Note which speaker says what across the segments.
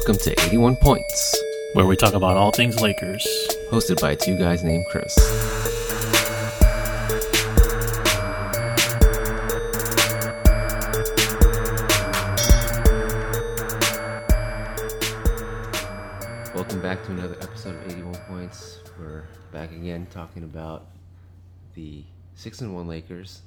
Speaker 1: Welcome to 81 Points,
Speaker 2: where we talk about all things Lakers.
Speaker 1: hosted by two guys named Chris. Welcome back to another episode of 81 Points. We're back again talking about the 6 and 1 Lakers,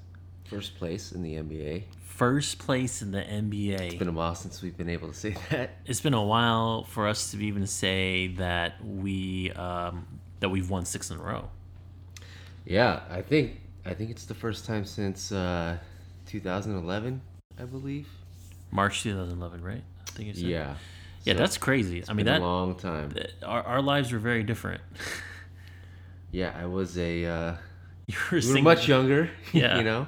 Speaker 1: first place in the NBA.
Speaker 2: First place in the NBA.
Speaker 1: It's been a while since we've been able to say that.
Speaker 2: It's been a while for us to even say that we um, that we've won six in a row.
Speaker 1: Yeah, I think I think it's the first time since uh, 2011, I believe.
Speaker 2: March 2011, right? I think it's
Speaker 1: Yeah.
Speaker 2: yeah.
Speaker 1: So
Speaker 2: That's crazy. I mean
Speaker 1: been
Speaker 2: that
Speaker 1: a long time.
Speaker 2: our, our lives were very different.
Speaker 1: Yeah, I was a uh,
Speaker 2: you were
Speaker 1: we were much younger.
Speaker 2: Yeah.
Speaker 1: you know.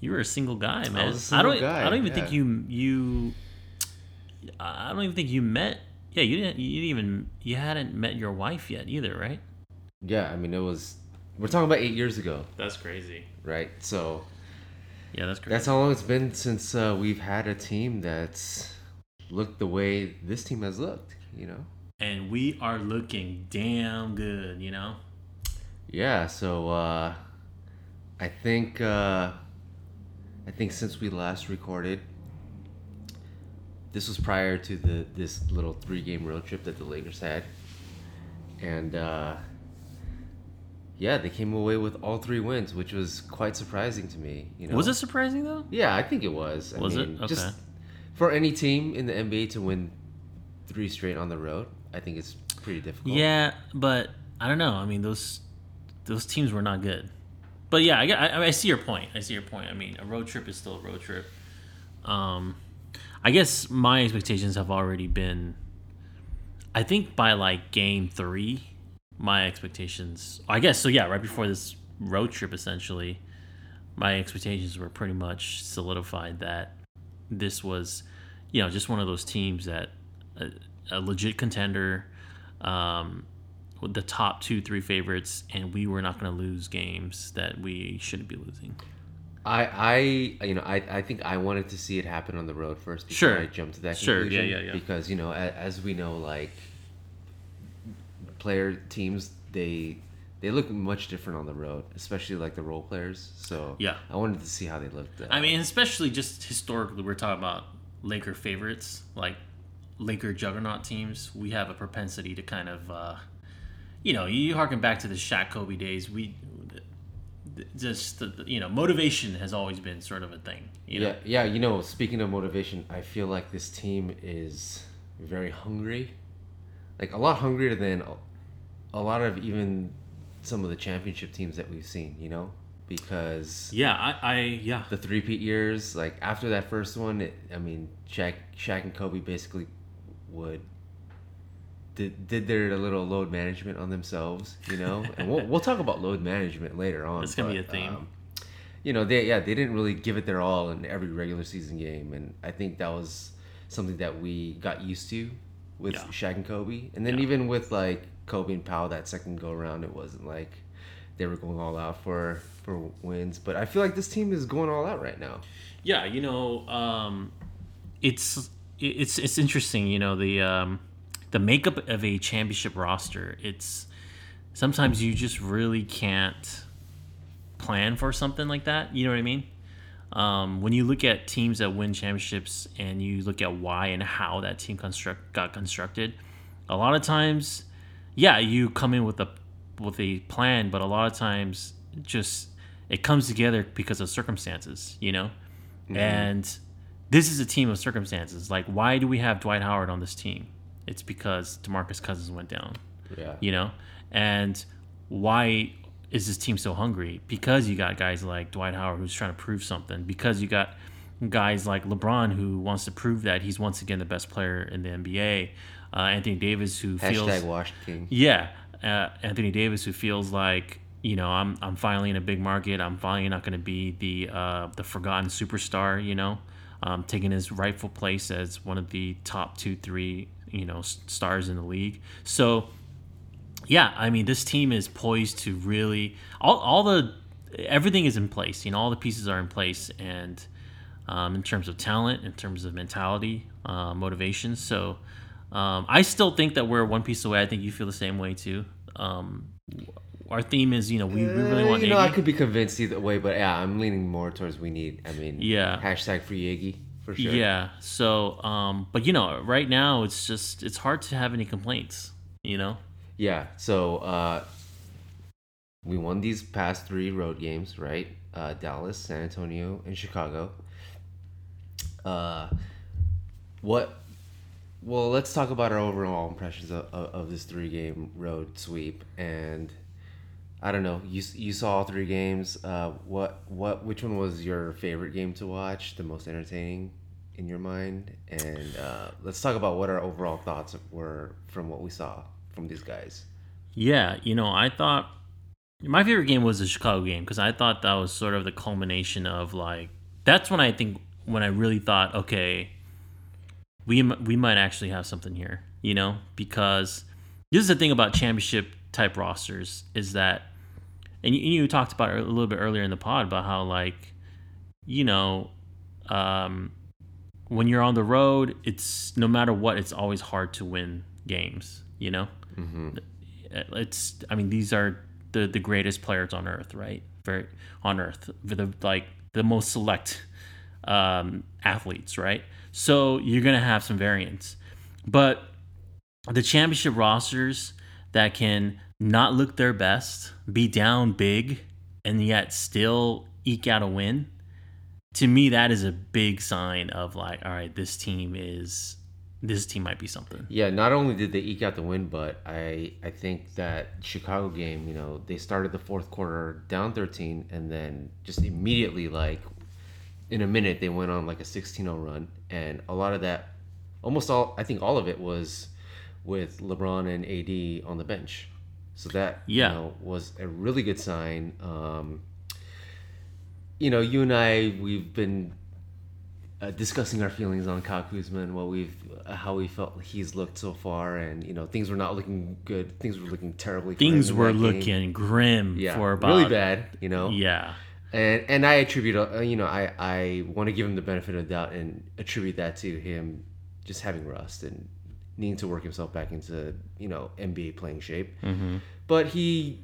Speaker 2: You were a single guy, man.
Speaker 1: was a
Speaker 2: I don't.
Speaker 1: guy,
Speaker 2: I don't even think you you. I don't even think you met. Yeah, you didn't. You didn't even. You hadn't met your wife yet either, right?
Speaker 1: Yeah, I mean it was. We're talking about eight years ago,
Speaker 2: That's crazy.
Speaker 1: right? So
Speaker 2: Yeah, that's crazy.
Speaker 1: that's how long it's been since uh, we've had a team that's looked the way this team has looked. You know.
Speaker 2: and we are looking damn good, you know.
Speaker 1: Yeah, so uh, I think uh, I think since we last recorded, this was prior to the this little three game road trip that the Lakers had, and uh, yeah, they came away with all three wins, which was quite surprising to me. You know,
Speaker 2: Was it surprising though?
Speaker 1: Yeah, I think it was. I
Speaker 2: Was it? Okay.
Speaker 1: Just for any team in the NBA to win three straight on the road, I think it's pretty difficult.
Speaker 2: Yeah, but I don't know. I mean, those those teams were not good. But yeah, I, I, I see your point. I see your point. I mean, a road trip is still a road trip. Um, I guess my expectations have already been. I think by like game three, my expectations. I guess so. Yeah, right before this road trip, essentially, my expectations were pretty much solidified that this was, you know, just one of those teams that a, a legit contender, um, the top two, three favorites, and we were not going to lose games that we shouldn't be losing.
Speaker 1: I, I, you know, I, I think I wanted to see it happen on the road first before
Speaker 2: Sure.
Speaker 1: I jumped to that conclusion.
Speaker 2: Sure, yeah, yeah, yeah.
Speaker 1: Because you know, as, as we know, like player teams, they they look much different on the road, especially like the role players. So
Speaker 2: Yeah.
Speaker 1: I wanted to see how they looked. Uh,
Speaker 2: I mean, especially just historically, we're talking about Laker favorites, like Laker juggernaut teams. We have a propensity to kind of, uh, you know, you harken back to the Shaq Kobe days. We just, the, you know, motivation has always been sort of a thing. You know?
Speaker 1: yeah, yeah. You know, speaking of motivation, I feel like this team is very hungry, like a lot hungrier than a, a lot of even some of the championship teams that we've seen. You know, because
Speaker 2: Yeah, I, I yeah.
Speaker 1: the three peat years, like after that first one, it, I mean, Shaq, Shaq and Kobe basically would did, did their little load management on themselves, you know, and we'll, we'll talk about load management later on.
Speaker 2: It's gonna be a theme.
Speaker 1: um, you know, they yeah they didn't really give it their all in every regular season game, and I think that was something that we got used to with
Speaker 2: Yeah.
Speaker 1: Shaq and Kobe, and then
Speaker 2: Yeah.
Speaker 1: even with like Kobe and Pau that second go around, it wasn't like they were going all out for for wins. But I feel like this team is going all out right now.
Speaker 2: Yeah, you know, um, it's it's it's interesting. You know, the um, the makeup of a championship roster. It's sometimes you just really can't plan for something like that. You know what I mean? Um, when you look at teams that win championships and you look at why and how that team construct got constructed, a lot of times, yeah, you come in with a with a plan, but a lot of times just it comes together because of circumstances, you know. And this is a team of circumstances. Like, why do we have Dwight Howard on this team? It's because Demarcus Cousins went down
Speaker 1: Yeah.
Speaker 2: you know and why is this team so hungry because you got guys like dwight howard who's trying to prove something because you got guys like lebron who wants to prove that he's once again the best player in the nba uh, anthony davis who feels
Speaker 1: Hashtag Washed King.
Speaker 2: yeah, uh, Anthony Davis, who feels like you know I'm I'm finally in a big market. I'm finally not going to be the uh, the forgotten superstar. You know, um, taking his rightful place as one of the top two, three, you know, stars in the league. So, yeah, I mean, this team is poised to really all all the everything is in place. You know, all the pieces are in place, and um, in terms of talent, in terms of mentality, uh, motivation. So. Um, I still think that we're one piece away. I think you feel the same way too. Um, our theme is, you know, we, we really
Speaker 1: Uh,
Speaker 2: want
Speaker 1: you know, I could be convinced either way, but yeah, I'm leaning more towards we need. I mean,
Speaker 2: Yeah.
Speaker 1: hashtag free Iggy for sure.
Speaker 2: Yeah. So, um, but you know, right now it's just it's hard to have any complaints. You know.
Speaker 1: Yeah. So uh, we won these past three road games, right? Uh, Dallas, San Antonio, and Chicago. Uh, what? Well, let's talk about our overall impressions of, of, of this three-game road sweep. And I don't know, you you saw all three games. Uh, what what? Which one was your favorite game to watch? The most entertaining in your mind? And uh, let's talk about what our overall thoughts were from what we saw from these guys.
Speaker 2: Yeah. You know, I thought my favorite game was the Chicago game because I thought that was sort of the culmination of like that's when I think when I really thought, okay, we we might actually have something here. You know, because this is the thing about championship type rosters is that, and you, you talked about it a little bit earlier in the pod about how like, you know, um, when you're on the road, it's no matter what, it's always hard to win games. You know, it's I mean these are the the greatest players on earth, right? Very on earth, the like the most select um, athletes, right? So you're gonna have some variance, but the championship rosters that can not look their best, be down big, and yet still eke out a win. To me, that is a big sign of like, all right, this team is this team might be something.
Speaker 1: Yeah, not only did they eke out the win, but I I think that Chicago game, you know, they started the fourth quarter down 13 and then just immediately like in a minute they went on like a 16-0 run and a lot of that almost all I think all of it was with LeBron and AD on the bench. So that
Speaker 2: Yeah.
Speaker 1: you know was a really good sign. Um you know, you and I we've been uh, discussing our feelings on Kyle Kuzma and what we've, uh, how we felt he's looked so far, and you know things were not looking good. Things were looking terribly.
Speaker 2: Things
Speaker 1: in
Speaker 2: were
Speaker 1: that game.
Speaker 2: looking grim
Speaker 1: yeah,
Speaker 2: for about
Speaker 1: really bad. You know,
Speaker 2: Yeah,
Speaker 1: and and I attribute, uh, you know, I I want to give him the benefit of the doubt and attribute that to him just having rust and needing to work himself back into you know NBA playing shape.
Speaker 2: Mm-hmm.
Speaker 1: But he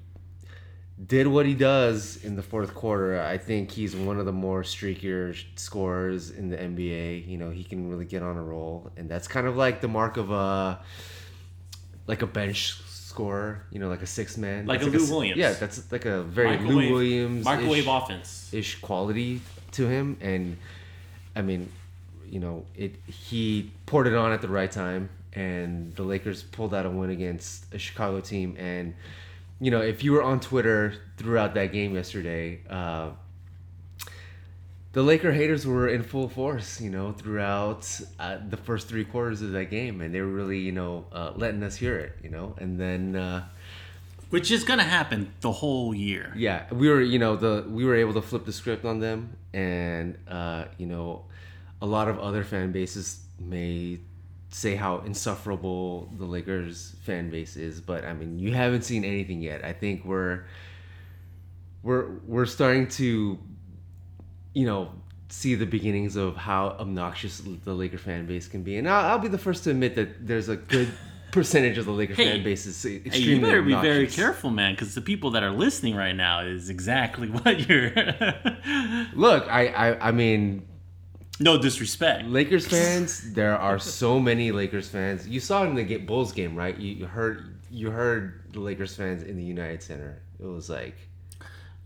Speaker 1: did what he does in the fourth quarter. I think he's one of the more streakier scorers in the NBA. You know, he can really get on a roll, and that's kind of like the mark of a like a bench scorer. You know, like a six man,
Speaker 2: Like
Speaker 1: That's
Speaker 2: a Lou
Speaker 1: s-
Speaker 2: Williams.
Speaker 1: Yeah, that's like a very
Speaker 2: Microwave-
Speaker 1: Lou Williams
Speaker 2: microwave offense.
Speaker 1: ish quality to him, and I mean, you know, it he poured it on at the right time, and the Lakers pulled out a win against a Chicago team. And you know, if you were on Twitter throughout that game yesterday, uh, the Laker haters were in full force. You know, throughout uh, the first three quarters of that game, and they were really, you know, uh, letting us hear it. You know, and then. Uh,
Speaker 2: which is gonna happen the whole year.
Speaker 1: yeah we were you know the we were able to flip the script on them and uh you know a lot of other fan bases may say how insufferable the lakers fan base is but i mean you haven't seen anything yet i think we're we're we're starting to you know see the beginnings of how obnoxious the laker fan base can be and i'll, I'll be the first to admit that there's a good percentage of the laker
Speaker 2: Hey,
Speaker 1: fan base is
Speaker 2: Hey,
Speaker 1: extremely
Speaker 2: you better be very careful, man, because the people that are listening right now is exactly what you're.
Speaker 1: look I, I i mean
Speaker 2: no disrespect.
Speaker 1: Lakers fans, there are so many Lakers fans. You saw it in the Bulls game, right? You, you heard you heard the Lakers fans in the United Center. It was like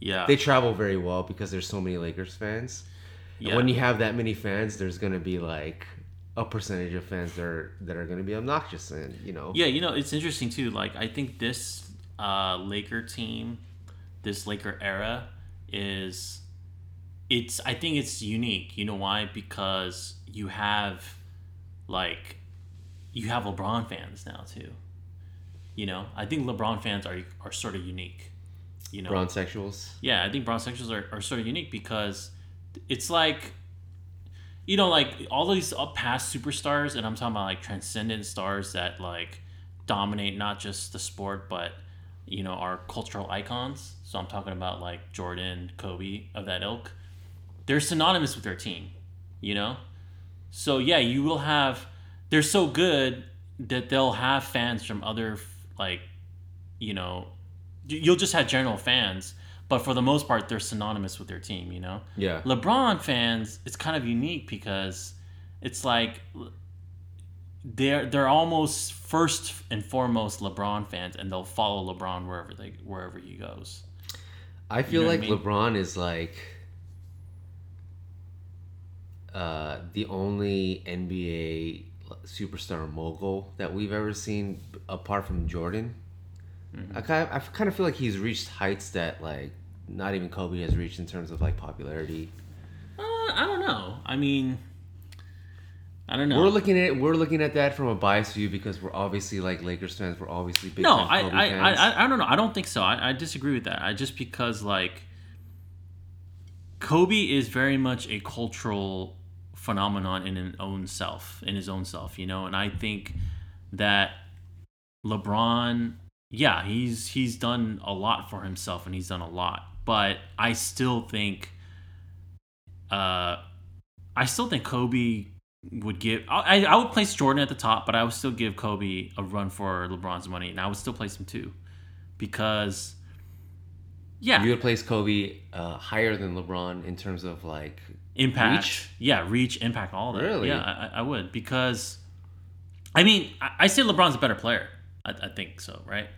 Speaker 2: Yeah.
Speaker 1: they travel very well because there's so many Lakers fans. And
Speaker 2: yeah.
Speaker 1: when you have that many fans, there's gonna be like a percentage of fans that are that are gonna be obnoxious, and you know,
Speaker 2: Yeah, you know, it's interesting too. Like, I think this uh, Laker team, this Laker era, is it's. I think it's unique. You know why? Because you have, like, you have LeBron fans now too. You know, I think LeBron fans are are sort of unique. You know,
Speaker 1: Bron sexuals.
Speaker 2: yeah, I think LeBron sexuals are, are sort of unique because it's like, you know, like all these up past superstars, and I'm talking about like transcendent stars that like dominate not just the sport, but you know, are cultural icons. So I'm talking about like Jordan, Kobe of that ilk. They're synonymous with their team, you know? So yeah, you will have, they're so good that they'll have fans from other like, you know, you'll just have general fans, but for the most part, they're synonymous with their team. You know,
Speaker 1: Yeah.
Speaker 2: LeBron fans, it's kind of unique because it's like they're they're almost first and foremost LeBron fans, and they'll follow LeBron wherever they wherever he goes.
Speaker 1: I feel
Speaker 2: know what I
Speaker 1: like
Speaker 2: mean?
Speaker 1: LeBron is like uh, the only NBA superstar mogul that we've ever seen apart from Jordan.
Speaker 2: Mm-hmm.
Speaker 1: I kind of, I kind of feel like he's reached heights that like not even Kobe has reached in terms of like popularity.
Speaker 2: Uh, I don't know. I mean, I don't know.
Speaker 1: We're looking at we're looking at that from a biased view because we're obviously like Lakers fans. We're obviously big
Speaker 2: no, I. I, I, I don't know. I don't think so. I, I disagree with that. I just because like Kobe is very much a cultural phenomenon in his own self, in his own self, you know. And I think that LeBron, yeah, he's he's done a lot for himself, and he's done a lot. But I still think, uh, I still think Kobe would give. I, I would place Jordan at the top, but I would still give Kobe a run for LeBron's money, and I would still place him too, because yeah,
Speaker 1: You would place Kobe uh, higher than LeBron in terms of like
Speaker 2: impact,
Speaker 1: Reach?
Speaker 2: yeah, reach, impact, all that.
Speaker 1: Really?
Speaker 2: Yeah, I, I would because, I mean, I, I say LeBron's a better player. I, I think so, right?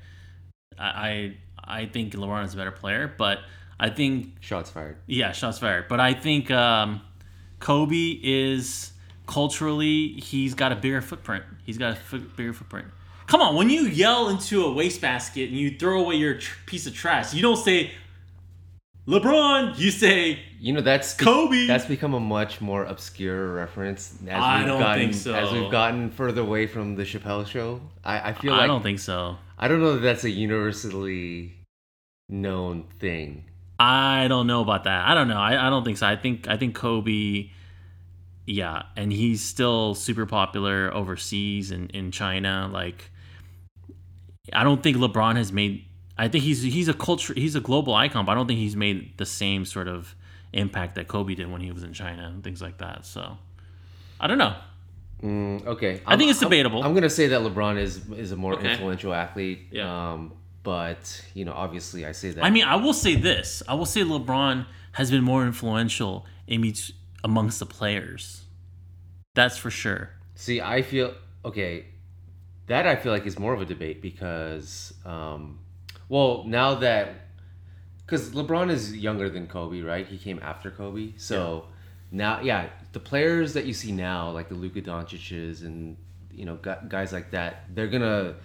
Speaker 2: I, I I think LeBron is a better player, but I think
Speaker 1: shots fired.
Speaker 2: Yeah, shots fired. But I think um, Kobe is culturally he's got a bigger footprint. He's got a f- bigger footprint. Come on, when you yell into a wastebasket and you throw away your tr- piece of trash, you don't say LeBron. You say
Speaker 1: You know that's
Speaker 2: Kobe.
Speaker 1: That's become a much more obscure reference as
Speaker 2: I
Speaker 1: we've
Speaker 2: don't
Speaker 1: gotten
Speaker 2: think so.
Speaker 1: as we've gotten further away from the Chappelle show. I, I feel
Speaker 2: I
Speaker 1: like
Speaker 2: don't think so.
Speaker 1: I don't know that that's a universally known thing.
Speaker 2: I don't know about that. I don't know. I, I don't think so. I think I think Kobe, yeah, and he's still super popular overseas and in China. Like, I don't think LeBron has made. I think he's he's a culture. He's a global icon, but I don't think he's made the same sort of impact that Kobe did when he was in China and things like that. So, I don't know.
Speaker 1: Mm, okay,
Speaker 2: I think it's
Speaker 1: I'm-
Speaker 2: debatable.
Speaker 1: I'm, gonna say that LeBron is is a more
Speaker 2: Okay.
Speaker 1: influential athlete.
Speaker 2: Yeah.
Speaker 1: Um, but you know, obviously, I say that.
Speaker 2: I mean, I will say this. I will say LeBron has been more influential in each, amongst the players. That's for sure.
Speaker 1: See, I feel okay. That I feel like is more of a debate because, um, well, now that because LeBron is younger than Kobe, right? He came after Kobe, so now, yeah, the players that you see now, like the Luka Doncic's and you know guys like that, they're gonna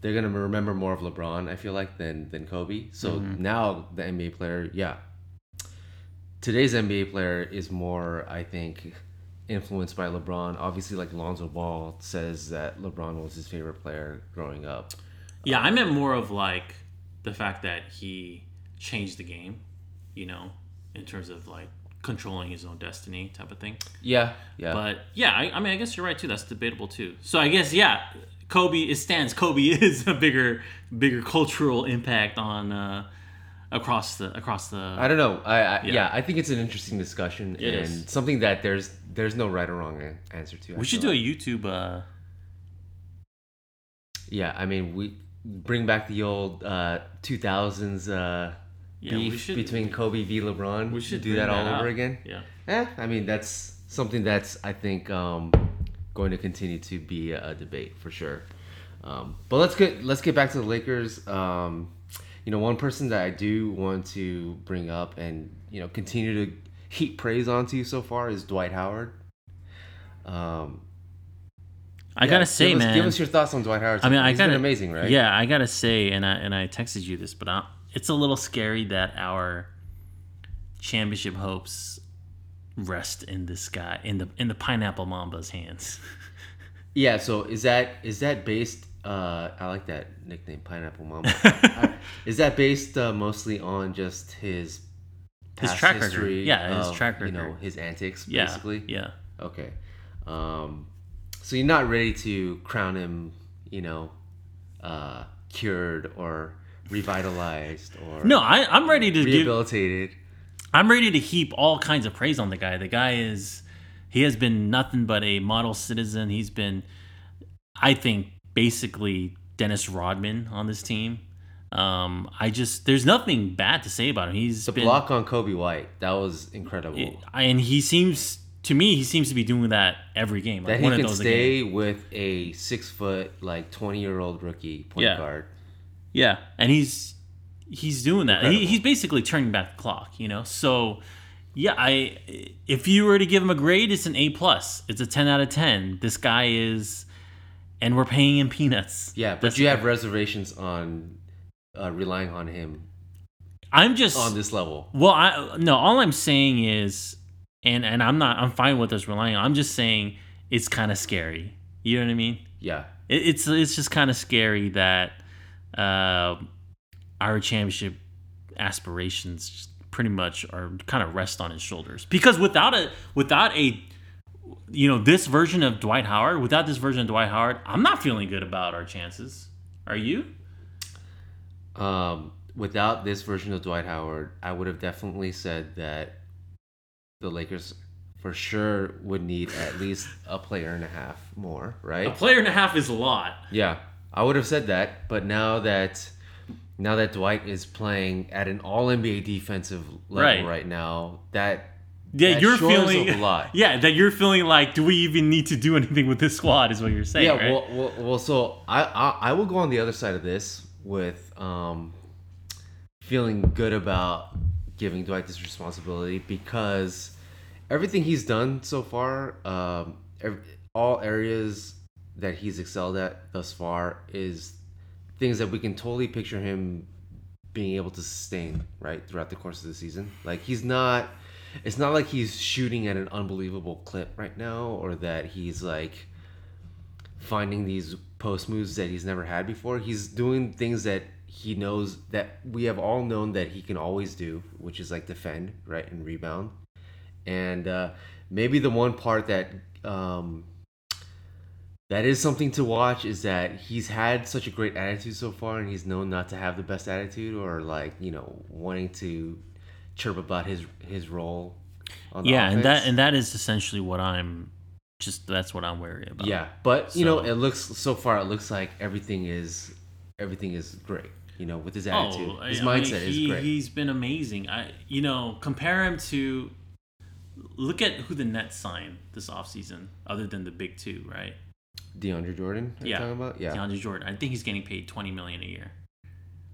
Speaker 1: they're gonna remember more of LeBron. I feel like than than Kobe. So mm-hmm. now the NBA player, yeah, today's NBA player is more, I think, influenced by LeBron. Obviously, like Lonzo Ball says that LeBron was his favorite player growing up.
Speaker 2: Yeah, I meant more of like the fact that he changed the game, you know, in terms of like controlling his own destiny type of thing.
Speaker 1: Yeah, yeah.
Speaker 2: But yeah, I, I mean, I guess you're right too. That's debatable too. So I guess yeah, Kobe it stands. Kobe is a bigger, bigger cultural impact on uh, across the across the.
Speaker 1: I don't know. I, I yeah.
Speaker 2: Yeah.
Speaker 1: I think it's an interesting discussion
Speaker 2: It
Speaker 1: and
Speaker 2: is.
Speaker 1: something that there's there's no right or wrong answer to.
Speaker 2: We should do
Speaker 1: feel
Speaker 2: a. YouTube. Uh,
Speaker 1: Yeah, I mean, we bring back the old uh, 2000s uh,
Speaker 2: Yeah,
Speaker 1: beef
Speaker 2: should-
Speaker 1: between Kobe v. LeBron.
Speaker 2: we should
Speaker 1: do
Speaker 2: bring
Speaker 1: that all over again.
Speaker 2: Yeah.
Speaker 1: Eh, I mean, that's something that's I think um, going to continue to be a, debate for sure. Um, but let's get let's get back to the Lakers. Um, you know, one person that I do want to bring up and you know continue to heap praise onto you so far is Dwight Howard. Um,
Speaker 2: I
Speaker 1: yeah,
Speaker 2: gotta say,
Speaker 1: give us,
Speaker 2: man.
Speaker 1: give us your thoughts on Dwight Howard.
Speaker 2: I mean, I
Speaker 1: been amazing, right?
Speaker 2: Yeah, I gotta say, and I and I texted you this, but I, it's a little scary that our championship hopes rest in this guy in the in the pineapple mamba's hands.
Speaker 1: Yeah. So is that is that based? Uh, I like that nickname, Pineapple Mamba. I- is that based uh, mostly on just his
Speaker 2: His track record.
Speaker 1: history
Speaker 2: Yeah, his
Speaker 1: of,
Speaker 2: track
Speaker 1: You know his antics,
Speaker 2: yeah,
Speaker 1: basically.
Speaker 2: yeah.
Speaker 1: Okay. Um, so you're not ready to crown him, you know, uh, cured or revitalized or
Speaker 2: No, I, I'm ready to give.
Speaker 1: rehabilitated.
Speaker 2: I'm ready to heap all kinds of praise on the guy. The guy is, he has been nothing but a model citizen. He's been, I think basically Dennis Rodman on this team. Um, I just there's nothing bad to say about him. He's
Speaker 1: The
Speaker 2: been,
Speaker 1: block on Coby White, that was incredible.
Speaker 2: and he seems to me he seems to be doing that every game. Like
Speaker 1: that he can
Speaker 2: of those
Speaker 1: stay with a six foot, like twenty year old rookie point
Speaker 2: Yeah.
Speaker 1: guard.
Speaker 2: Yeah, and he's he's doing that. He, he's basically turning back the clock, you know. So yeah, I if you were to give him a grade, it's an A plus. It's a ten out of ten. This guy is, and we're paying him peanuts.
Speaker 1: Yeah, but
Speaker 2: That's-
Speaker 1: you have reservations on uh, relying on him
Speaker 2: I'm just
Speaker 1: on this level.
Speaker 2: Well, I no. All I'm saying is, and and I'm not. I'm fine with us relying. on I'm just saying it's kind of scary. You know what I mean?
Speaker 1: Yeah,
Speaker 2: It, it's it's just kind of scary that uh, our championship aspirations pretty much are kind of rest on his shoulders. Because without a without a you know this version of Dwight Howard, without this version of Dwight Howard, I'm not feeling good about our chances. Are you?
Speaker 1: Um, without this version of Dwight Howard, I would have definitely said that the Lakers for sure would need at least a player and a half more, right?
Speaker 2: A player and a half is a lot.
Speaker 1: Yeah, I would have said that, but now that now that Dwight is playing at an All NBA defensive level
Speaker 2: Right.
Speaker 1: right, now, that
Speaker 2: Yeah,
Speaker 1: That
Speaker 2: you're feeling
Speaker 1: a lot.
Speaker 2: Yeah, that you're feeling like, do we even need to do anything with this squad? Is what you're saying,
Speaker 1: yeah,
Speaker 2: right?
Speaker 1: well, well, well, so I, I I will go on the other side of this with um feeling good about giving Dwight this responsibility because everything he's done so far, um, ev- all areas that he's excelled at thus far is things that we can totally picture him being able to sustain right throughout the course of the season. Like he's not it's not like he's shooting at an unbelievable clip right now or that he's like finding these post moves that he's never had before. He's doing things that he knows that we have all known that he can always do, which is like defend, right, and rebound. And uh, maybe the one part that um, that is something to watch is that he's had such a great attitude so far, and he's known not to have the best attitude or like you know wanting to chirp about his his role. On the
Speaker 2: yeah, and that and that is essentially what I'm just that's what I'm worried about.
Speaker 1: Yeah, but you know, it looks so far. It looks like everything is everything is great. You know, with his oh, attitude,
Speaker 2: Oh,
Speaker 1: his
Speaker 2: I- I mean,
Speaker 1: mindset
Speaker 2: he,
Speaker 1: is great.
Speaker 2: He's been amazing. I you know, compare him to look at who the Nets signed this offseason, other than the big two, right?
Speaker 1: DeAndre Jordan.
Speaker 2: Yeah.
Speaker 1: talking about yeah.
Speaker 2: DeAndre Jordan. I think he's getting paid twenty million a year.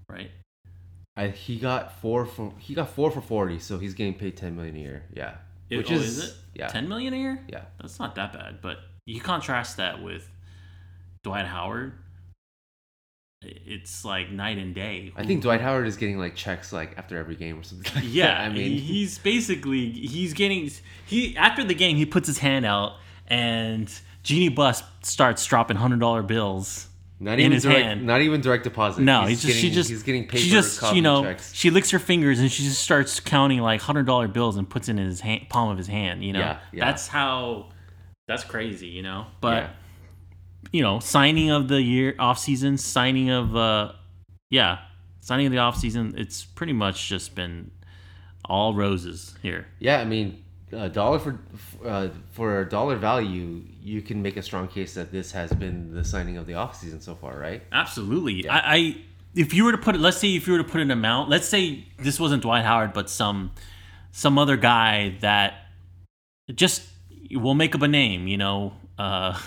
Speaker 2: Right?
Speaker 1: I, he got four for he got four for forty, so he's getting paid ten million a year. Yeah,
Speaker 2: It-
Speaker 1: which
Speaker 2: oh,
Speaker 1: is,
Speaker 2: is it?
Speaker 1: yeah,
Speaker 2: Ten million a year?
Speaker 1: yeah.
Speaker 2: That's not that bad, but you contrast that with Dwight Howard. It's like night and day.
Speaker 1: I think Dwight Howard is getting like checks like after every game or something. Like
Speaker 2: Yeah,
Speaker 1: that. I mean,
Speaker 2: he's basically he's getting he after the game he puts his hand out and Jeanie Buss starts dropping hundred dollar bills.
Speaker 1: not
Speaker 2: in
Speaker 1: even
Speaker 2: his
Speaker 1: direct,
Speaker 2: hand.
Speaker 1: not even direct deposit.
Speaker 2: No,
Speaker 1: he's
Speaker 2: he's just
Speaker 1: getting,
Speaker 2: she just
Speaker 1: he's getting paper
Speaker 2: she just you know
Speaker 1: checks.
Speaker 2: she licks her fingers and she just starts counting like hundred dollar bills and puts it in his hand, palm of his hand. You know,
Speaker 1: Yeah, yeah.
Speaker 2: that's how that's crazy. You know, but
Speaker 1: Yeah.
Speaker 2: You know, signing of the year off season, signing of uh yeah, signing of the off season, it's pretty much just been all roses here.
Speaker 1: Yeah, I mean, a dollar for uh, for a dollar value, you can make a strong case that this has been the signing of the offseason so far, right?
Speaker 2: Absolutely. I, I if you were to put it let's say if you were to put an amount, let's say this wasn't Dwight Howard, but some some other guy that just we'll make up a name, you know, uh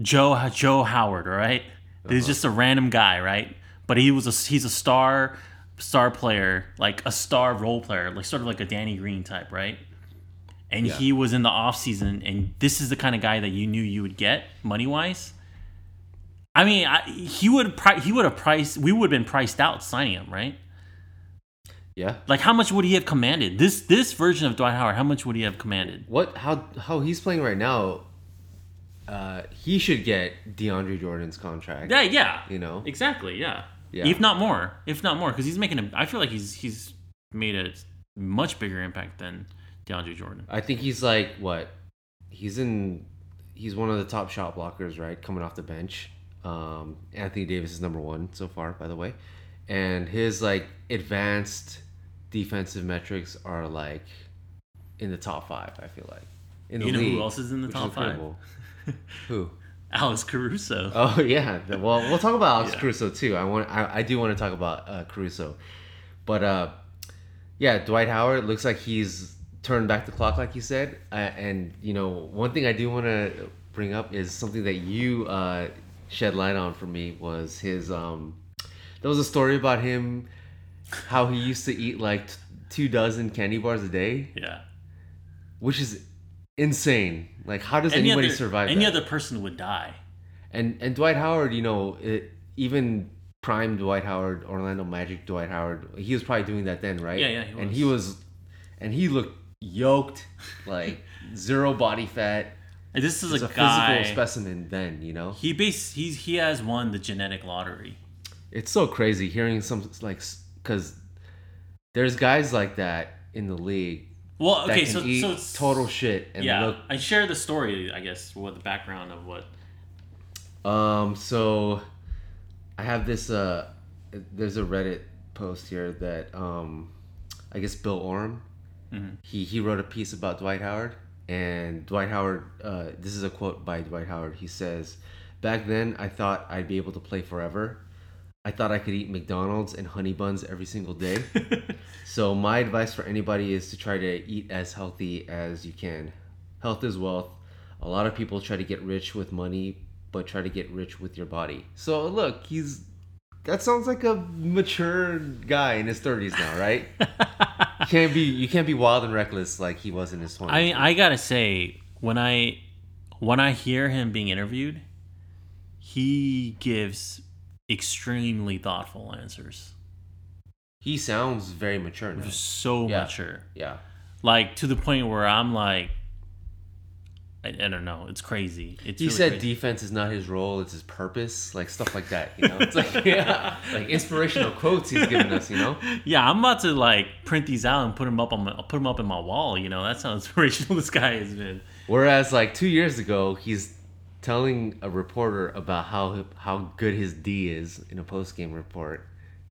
Speaker 2: Joe Joe Howard, right? He's uh-huh. just a random guy, right? But he was a he's a star star player, like a star role player, like sort of like a Danny Green type, right? And
Speaker 1: Yeah.
Speaker 2: he was in the off season, and this is the kind of guy that you knew you would get money wise. I mean, I, he would pri- he would have priced we would have been priced out signing him, right?
Speaker 1: Yeah.
Speaker 2: Like how much would he have commanded? This this version of Dwight Howard, how much would he have commanded?
Speaker 1: What? How? How he's playing right now? Uh, he should get DeAndre Jordan's contract.
Speaker 2: Yeah, yeah,
Speaker 1: You know.
Speaker 2: exactly, yeah,
Speaker 1: Yeah.
Speaker 2: If not more, if not more, because he's making a. I feel like he's he's made a much bigger impact than DeAndre Jordan.
Speaker 1: I think he's like what? He's in. He's one of the top shot blockers, right? Coming off the bench. Um, Anthony Davis is number one so far, by the way, and his like advanced defensive metrics are like in the top five. I feel like. In the
Speaker 2: You know who else is in the top five?
Speaker 1: incredible. Who?
Speaker 2: Alex Caruso.
Speaker 1: Oh yeah. Well, we'll talk about Alex
Speaker 2: Yeah.
Speaker 1: Caruso too. I want. I, I do want to talk about uh, Caruso, but uh, yeah, Dwight Howard looks like he's turned back the clock, like you said. Uh, and you know, one thing I do want to bring up is something that you uh, shed light on for me was his. Um, there was a story about him, how he used to eat like t- two dozen candy bars a day,
Speaker 2: Yeah.
Speaker 1: which is insane. Like, how does
Speaker 2: Any
Speaker 1: anybody
Speaker 2: other,
Speaker 1: survive?
Speaker 2: Any
Speaker 1: that?
Speaker 2: other person would die.
Speaker 1: And and Dwight Howard, you know, it, even prime Dwight Howard, Orlando Magic Dwight Howard, he was probably doing that then, right?
Speaker 2: Yeah, yeah, he
Speaker 1: And he was, and he looked yoked, like zero body fat.
Speaker 2: And this is a,
Speaker 1: a,
Speaker 2: guy.
Speaker 1: physical specimen. Then you know,
Speaker 2: he base he's he has won the genetic lottery.
Speaker 1: it's so crazy hearing some like because there's guys like that in the league
Speaker 2: Well, okay, so so it's,
Speaker 1: total shit and
Speaker 2: yeah,
Speaker 1: look
Speaker 2: I share the story. I guess what the background of what.
Speaker 1: Um, so I have this uh there's a Reddit post here that um I guess Bill Oram
Speaker 2: Mhm.
Speaker 1: he he wrote a piece about Dwight Howard and Dwight Howard uh this is a quote by Dwight Howard. He says, "Back then I thought I'd be able to play forever. I thought I could eat McDonald's and honey buns every single day. So my advice for anybody is to try to eat as healthy as you can. Health is wealth. A lot of people try to get rich with money, but try to get rich with your body. So look, he's that sounds like a mature guy in his thirties now, right? you can't be you can't be wild and reckless like he was in his twenties.
Speaker 2: I mean, I gotta say when I when I hear him being interviewed, he gives extremely thoughtful answers.
Speaker 1: he sounds very mature now.
Speaker 2: So
Speaker 1: Yeah.
Speaker 2: mature,
Speaker 1: Yeah.
Speaker 2: like to the point where I'm like, I, I don't know, it's crazy. It's
Speaker 1: He
Speaker 2: really
Speaker 1: said
Speaker 2: crazy.
Speaker 1: defense is not his role, it's his purpose, like stuff like that. You know, it's like yeah, like inspirational quotes he's giving us. You know,
Speaker 2: Yeah, I'm about to like print these out and put them up on my, put them up in my wall. You know, that's how inspirational this guy has been.
Speaker 1: whereas like two years ago, he's telling a reporter about how how good his D is in a post game report,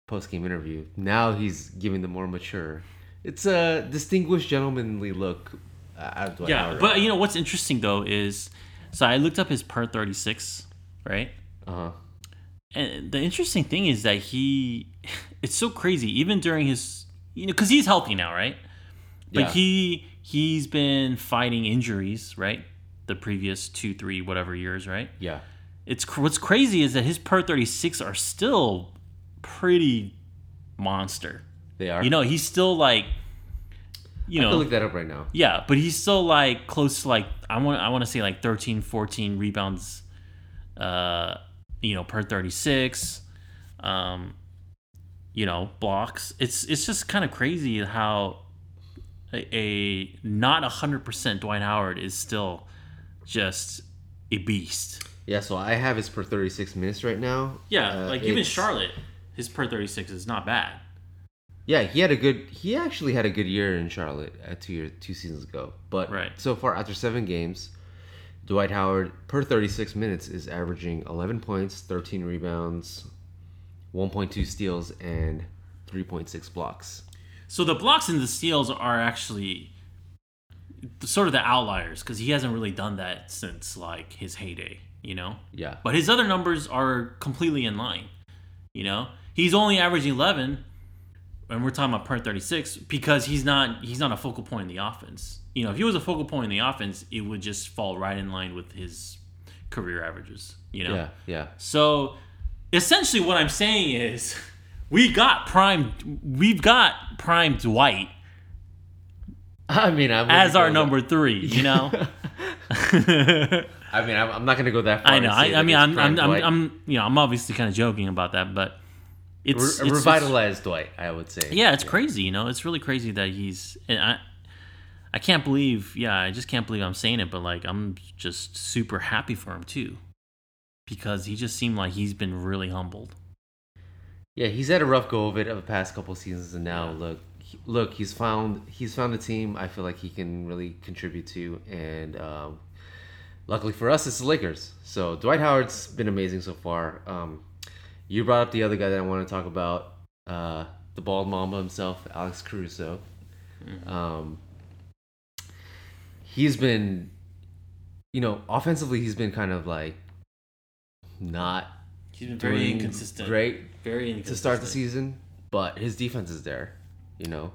Speaker 1: post game interview. Now he's giving the more mature. It's a distinguished gentlemanly look. uh,
Speaker 2: Yeah, but you know what's interesting though is, so I looked up his per 36, right?
Speaker 1: uh huh.
Speaker 2: And the interesting thing is that he, it's so crazy. Even during his, you know, because he's healthy now, right? But
Speaker 1: Yeah.
Speaker 2: he he's been fighting injuries, right? The previous two, three, whatever years, right?
Speaker 1: Yeah.
Speaker 2: It's what's crazy is that his per 36 are still pretty monster.
Speaker 1: They are.
Speaker 2: You know, he's still like, you
Speaker 1: I
Speaker 2: know,
Speaker 1: look that up right now.
Speaker 2: yeah, but he's still like close to like I want I want to say like 13, 14 rebounds, uh, you know, per 36, um, you know, blocks. It's it's just kind of crazy how a, a not hundred percent Dwight Howard is still just a beast.
Speaker 1: Yeah. So I have his per thirty six minutes right now.
Speaker 2: Yeah,
Speaker 1: Uh,
Speaker 2: like even Charlotte, his per 36 is not bad.
Speaker 1: Yeah, he had a good. He actually had a good year in Charlotte uh, two years, two seasons ago. But
Speaker 2: Right.
Speaker 1: so far, after seven games, Dwight Howard per thirty six minutes is averaging eleven points, thirteen rebounds, one point two steals, and three point six blocks.
Speaker 2: So the blocks and the steals are actually sort of the outliers because he hasn't really done that since like his heyday, you know.
Speaker 1: Yeah,
Speaker 2: But his other numbers are completely in line, you know. He's only averaging eleven, and we're talking about per thirty six because he's not he's not a focal point in the offense. You know, if he was a focal point in the offense, it would just fall right in line with his career averages. You know.
Speaker 1: yeah, yeah.
Speaker 2: So essentially, what I'm saying is, we got prime. We've got prime Dwight
Speaker 1: I mean, I'm
Speaker 2: as our number three. You know.
Speaker 1: I mean, I'm, I'm not gonna go that far.
Speaker 2: I know. I, I mean, I'm, I'm, I'm, I'm, you know, I'm obviously kind of joking about that, but it's,
Speaker 1: Re-
Speaker 2: it's
Speaker 1: revitalized Dwight. I would say.
Speaker 2: yeah, it's crazy. You know, it's really crazy that he's. And I, I can't believe. Yeah, I just can't believe I'm saying it, but like, I'm just super happy for him too, because he just seemed like he's been really humbled.
Speaker 1: Yeah, he's had a rough go of it of the past couple seasons, and now look, look, he's found he's found a team. I feel like he can really contribute to, and um, luckily for us, it's the Lakers. So Dwight Howard's been amazing so far. Um, you brought up the other guy that I want to talk about, uh, the bald mamba himself, Alex Caruso. Um, he's been you know, offensively he's been kind of like not
Speaker 2: He's been very inconsistent.
Speaker 1: great
Speaker 2: Very inconsistent.
Speaker 1: to start the season, but his defense is there. You know,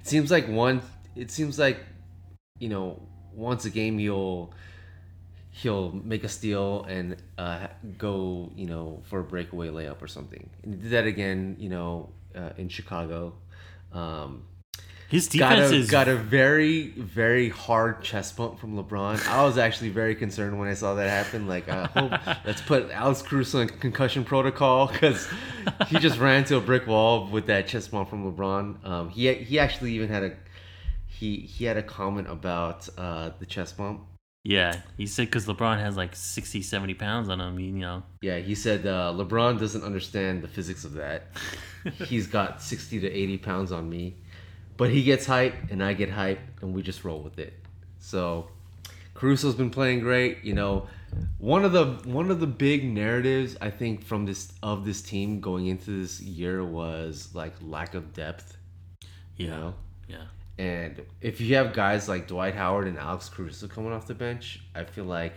Speaker 1: it seems like one. It seems like, you know, once a game he'll he'll make a steal and uh, go, you know, for a breakaway layup or something. And he did that again, you know, uh, in Chicago. Um,
Speaker 2: His
Speaker 1: got
Speaker 2: defense
Speaker 1: a,
Speaker 2: is
Speaker 1: got a very very hard chest bump from LeBron. I was actually very concerned when I saw that happen. Like, I hope let's put Alex Caruso in concussion protocol because he just ran to a brick wall with that chest bump from LeBron. Um, he he actually even had a he he had a comment about uh, the chest bump.
Speaker 2: yeah. He said because LeBron has like 60, 70 pounds on him. You know.
Speaker 1: Yeah, he said uh, LeBron doesn't understand the physics of that. He's got 60 to 80 pounds on me, but he gets hype and I get hype and we just roll with it. So Caruso's been playing great. You know, one of the one of the big narratives I think from this of this team going into this year was like lack of depth.
Speaker 2: Yeah.
Speaker 1: You know,
Speaker 2: Yeah.
Speaker 1: and if you have guys like Dwight Howard and Alex Caruso coming off the bench, I feel like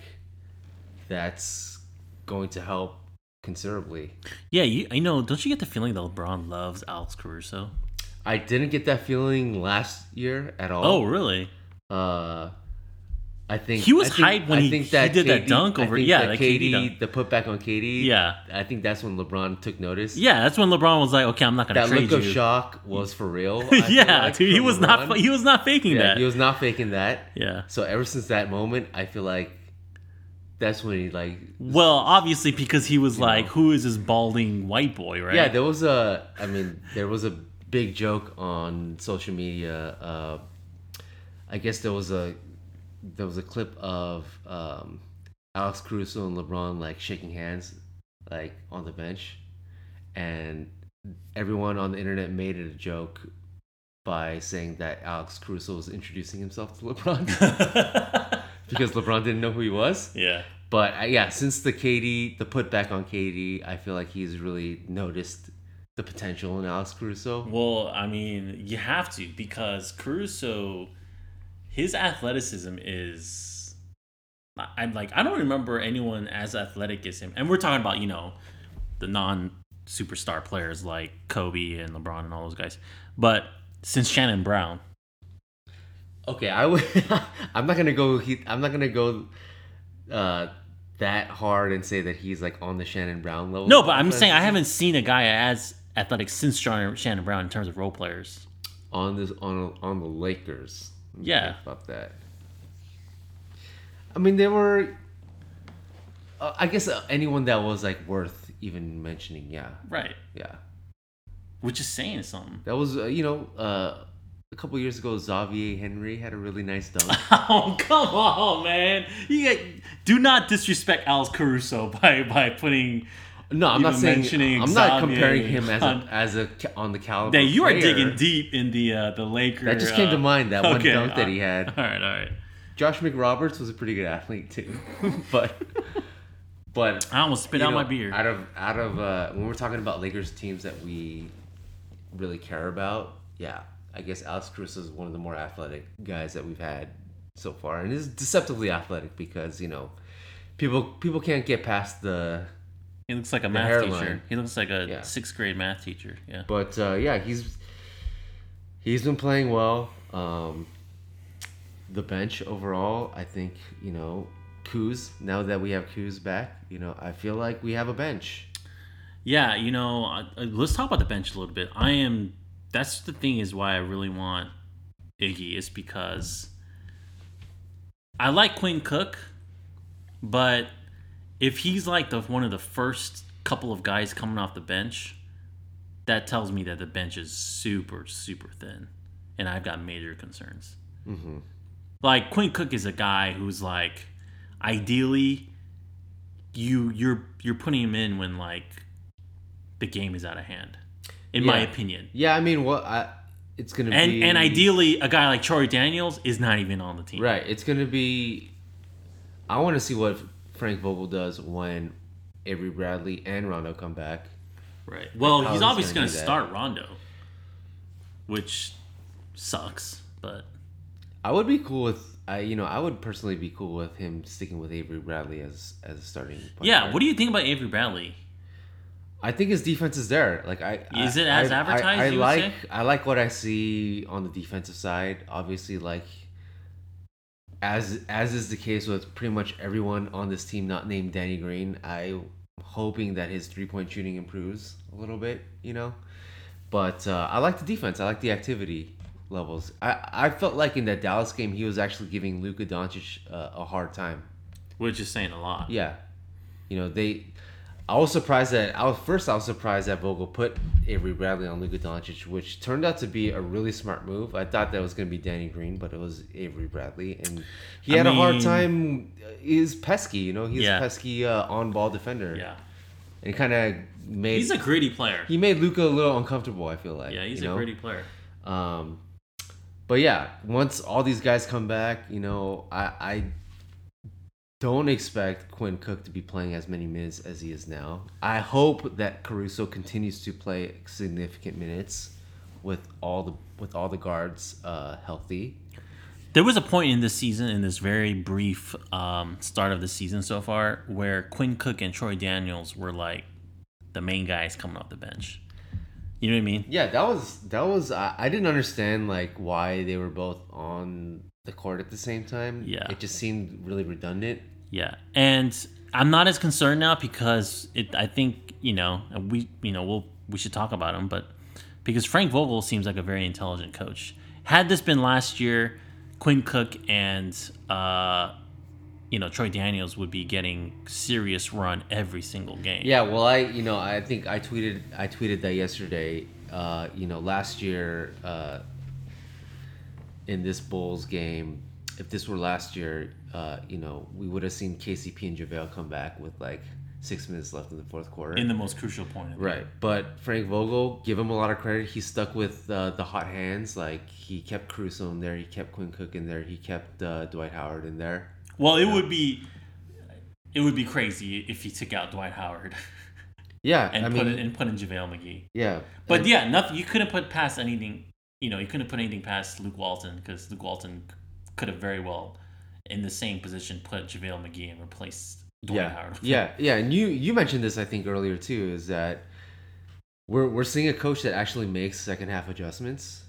Speaker 1: that's going to help considerably.
Speaker 2: Yeah. You. I know. Don't you get the feeling that LeBron loves Alex Caruso?
Speaker 1: I didn't get that feeling last year at all.
Speaker 2: Oh, really?
Speaker 1: Uh, I think
Speaker 2: He was
Speaker 1: I think,
Speaker 2: hyped when
Speaker 1: I
Speaker 2: he-
Speaker 1: think
Speaker 2: he
Speaker 1: that
Speaker 2: did that dunk over- yeah,
Speaker 1: that
Speaker 2: that KD
Speaker 1: KD, the putback on KD.
Speaker 2: Yeah.
Speaker 1: I think that's when LeBron took notice.
Speaker 2: Yeah. That's when LeBron was like, "Okay, I'm not gonna
Speaker 1: that look of shock was for real.
Speaker 2: Yeah,
Speaker 1: like,
Speaker 2: dude. He was not. He was not faking
Speaker 1: Yeah,
Speaker 2: that.
Speaker 1: he was not faking that.
Speaker 2: yeah.
Speaker 1: So ever since that moment, I feel like that's when he like
Speaker 2: Well, obviously because he was like,
Speaker 1: know.
Speaker 2: "Who is this balding white boy?" Right?
Speaker 1: Yeah, there was a. I mean, there was a big joke on social media. Uh, I guess there was a there was a clip of um, Alex Caruso and LeBron like shaking hands, like on the bench, and everyone on the internet made it a joke by saying that Alex Caruso was introducing himself to LeBron because LeBron didn't know who he was.
Speaker 2: yeah.
Speaker 1: But uh, yeah, since the KD, the putback on KD, I feel like he's really noticed the potential in Alex Caruso.
Speaker 2: Well, I mean, you have to because Caruso, his athleticism is. I- I'm like, I don't remember anyone as athletic as him, and we're talking about you know, the non superstar players like Kobe and LeBron and all those guys, but since Shannon Brown,
Speaker 1: Okay, I would. I'm not gonna go. He, I'm not gonna go uh, that hard and say that he's like on the Shannon Brown level.
Speaker 2: no, but I'm saying I haven't seen a guy as athletic since Shannon Shannon Brown in terms of role players.
Speaker 1: on this on on the Lakers.
Speaker 2: Yeah.
Speaker 1: about that. I mean, they were. Uh, I guess uh, anyone that was like worth even mentioning. Yeah,
Speaker 2: Right.
Speaker 1: yeah.
Speaker 2: Which is saying something.
Speaker 1: That was, uh, you know, uh, a couple years ago, Xavier Henry had a really nice dunk.
Speaker 2: Oh come on, man! You get, do not disrespect Alex Caruso by by putting.
Speaker 1: No, I'm not saying. I'm not comparing him as a
Speaker 2: on-
Speaker 1: as a on the caliber.
Speaker 2: That you are
Speaker 1: player.
Speaker 2: digging deep in the uh, the Lakers.
Speaker 1: That just came to
Speaker 2: uh,
Speaker 1: mind. That one
Speaker 2: okay,
Speaker 1: dunk that he had.
Speaker 2: All right, all right.
Speaker 1: Josh McRoberts was a pretty good athlete too, but but
Speaker 2: I almost spit out
Speaker 1: know,
Speaker 2: my beer.
Speaker 1: Out of out of uh, when we're talking about Lakers teams that we really care about, yeah, I guess Alex Caruso is one of the more athletic guys that we've had so far, and is deceptively athletic because you know people people can't get past the.
Speaker 2: He looks like a math
Speaker 1: hairline.
Speaker 2: teacher. He looks like a
Speaker 1: Yeah.
Speaker 2: sixth grade math teacher. Yeah.
Speaker 1: But uh, yeah, he's he's been playing well. Um, the bench overall, I think you know, Kuz. Now that we have Kuz back, you know, I feel like we have a bench.
Speaker 2: Yeah, you know, uh, let's talk about the bench a little bit. I am. That's the thing is why I really want Iggy is because I like Quinn Cook, but if he's like the one of the first couple of guys coming off the bench, that tells me that the bench is super super thin, and I've got major concerns.
Speaker 1: Mm-hmm.
Speaker 2: Like Quinn Cook is a guy who's like, ideally, you you're you're putting him in when like the game is out of hand, in my opinion.
Speaker 1: Yeah, I mean, what I, it's gonna
Speaker 2: And
Speaker 1: be
Speaker 2: and ideally, a guy like Troy Daniels is not even on the team.
Speaker 1: right. It's gonna be. I want to see what Frank Vogel does when Avery Bradley and Rondo come back.
Speaker 2: Right. Well, he's
Speaker 1: he's
Speaker 2: obviously going to start Rondo, which sucks. But
Speaker 1: I would be cool with I you know I would personally be cool with him sticking with Avery Bradley as as a starting. point
Speaker 2: Yeah, what do you think about Avery Bradley?
Speaker 1: I think his defense is there. Like I
Speaker 2: Is
Speaker 1: I-
Speaker 2: it as
Speaker 1: I- I-
Speaker 2: advertised,
Speaker 1: I,
Speaker 2: would
Speaker 1: like? I like what I see on the defensive side. Obviously, like as as is the case with pretty much everyone on this team not named Danny Green. I'm hoping that his three point shooting improves a little bit. You know, but uh, I like the defense. I like the activity levels. I I felt like in that Dallas game he was actually giving Luka Doncic uh, a hard time.
Speaker 2: Which is saying a lot.
Speaker 1: Yeah, you know they. I was surprised that I was first. I was surprised that Vogel put Avery Bradley on Luka Doncic, which turned out to be a really smart move. I thought that was going to be Danny Green, but it was Avery Bradley, and he
Speaker 2: I
Speaker 1: had a hard time. He's pesky, you know. He's
Speaker 2: Yeah.
Speaker 1: a pesky uh, on-ball defender,
Speaker 2: Yeah.
Speaker 1: and kind of made
Speaker 2: He's a gritty player.
Speaker 1: he made Luka a little uncomfortable. I feel like
Speaker 2: Yeah, he's a
Speaker 1: know?
Speaker 2: gritty player.
Speaker 1: Um, but yeah, once all these guys come back, you know, I I don't expect Quinn Cook to be playing as many minutes as he is now. I hope that Caruso continues to play significant minutes with all the with all the guards uh, healthy.
Speaker 2: There was a point in this season, in this very brief um, start of the season so far, where Quinn Cook and Troy Daniels were like the main guys coming off the bench. You know what I mean?
Speaker 1: Yeah, that was that was I, I didn't understand like why they were both on the court at the same time.
Speaker 2: Yeah.
Speaker 1: it just seemed really redundant.
Speaker 2: Yeah, and I'm not as concerned now because it. I think you know we you know we'll we should talk about him, but because Frank Vogel seems like a very intelligent coach. Had this been last year, Quinn Cook and uh, you know Troy Daniels would be getting serious run every single game.
Speaker 1: Yeah, well, I you know I think I tweeted I tweeted that yesterday. Uh, you know, last year uh, in this Bulls game, if this were last year, uh, you know, we would have seen KCP and JaVale come back with like six minutes left in the fourth quarter.
Speaker 2: in the most crucial point.
Speaker 1: Right, but Frank Vogel, give him a lot of credit. He stuck with uh, the hot hands. Like he kept Caruso in there, he kept Quinn Cook in there, he kept uh, Dwight Howard in there.
Speaker 2: Well, it would be it would be crazy if he took out Dwight Howard
Speaker 1: Yeah,
Speaker 2: and
Speaker 1: I
Speaker 2: put
Speaker 1: mean,
Speaker 2: it and put in JaVale McGee.
Speaker 1: yeah,
Speaker 2: But yeah, nothing. You couldn't put past anything. You know, you couldn't put anything past Luke Walton because Luke Walton could have very well, in the same position, put JaVale McGee and replaced Dwight
Speaker 1: yeah,
Speaker 2: Howard.
Speaker 1: yeah, yeah. And you you mentioned this I think earlier too is that we're we're seeing a coach that actually makes second half adjustments.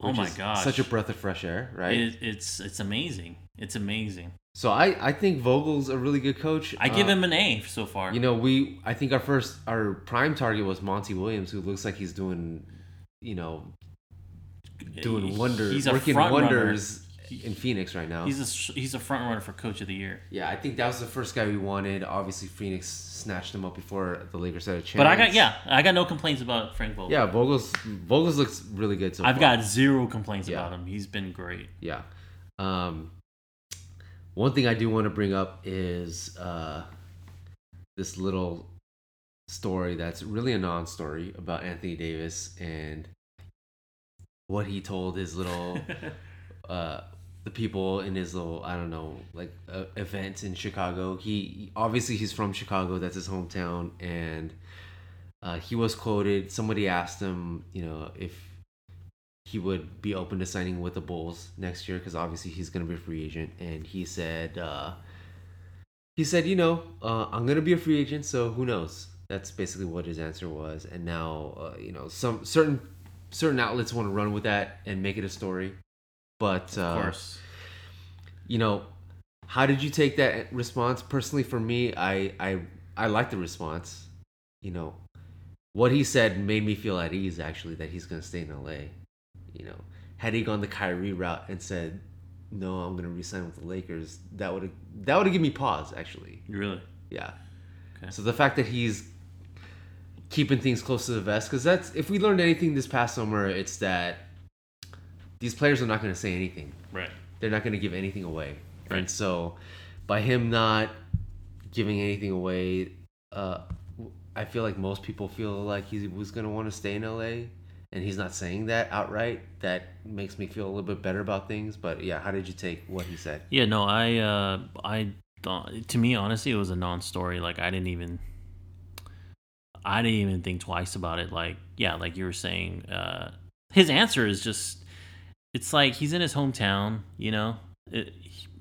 Speaker 2: Oh my gosh.
Speaker 1: such a breath of fresh air, right?
Speaker 2: It, it's it's amazing. It's amazing.
Speaker 1: so I I think Vogel's a really good coach.
Speaker 2: I give
Speaker 1: Uh,
Speaker 2: him an A so far.
Speaker 1: You know, we I think our first our prime target was Monty Williams, who looks like he's doing, you know, doing wonders,
Speaker 2: He's
Speaker 1: working
Speaker 2: front
Speaker 1: wonders in Phoenix right now.
Speaker 2: He's a he's a front runner for Coach of the Year.
Speaker 1: yeah, I think that was the first guy we wanted. Obviously, Phoenix snatched him up before the Lakers had a chance.
Speaker 2: But I got yeah, I got no complaints about Frank Vogel.
Speaker 1: yeah. Vogel's Vogel's looks really good so
Speaker 2: I've
Speaker 1: far.
Speaker 2: got zero complaints
Speaker 1: Yeah.
Speaker 2: about him. He's been great.
Speaker 1: Yeah. Um, one thing I do want to bring up is uh, this little story that's really a non-story about Anthony Davis and what he told his little uh, the people in his little I don't know like uh, event in Chicago. He obviously he's from Chicago. That's his hometown, and uh, he was quoted. Somebody asked him, you know, if he would be open to signing with the Bulls next year because obviously he's going to be a free agent, and he said, uh, he said, you know, uh, I'm going to be a free agent, so who knows? That's basically what his answer was, and now uh, you know some certain certain outlets want to run with that and make it a story, but uh,
Speaker 2: Of course.
Speaker 1: you know, how did you take that response? Personally, for me, I I I like the response. You know, what he said made me feel at ease. Actually, that he's gonna stay in LA. You know, had he gone the Kyrie route and said, "No, I'm gonna resign with the Lakers," that would have that would have given me pause. Actually,
Speaker 2: Really?
Speaker 1: yeah.
Speaker 2: Okay.
Speaker 1: So the fact that he's keeping things close to the vest, because that's if we learned anything this past summer, it's that these players are not going to say anything
Speaker 2: Right.
Speaker 1: they're not going to give anything away.
Speaker 2: Right.
Speaker 1: And so, by him not giving anything away, uh, I feel like most people feel like he was going to want to stay in LA, and he's not saying that outright. That makes me feel a little bit better about things. But yeah, how did you take what he said?
Speaker 2: Yeah, no, I uh I to me honestly it was a non-story. Like I didn't even I didn't even think twice about it. Like yeah, like you were saying, uh his answer is just it's like he's in his hometown. You know, it,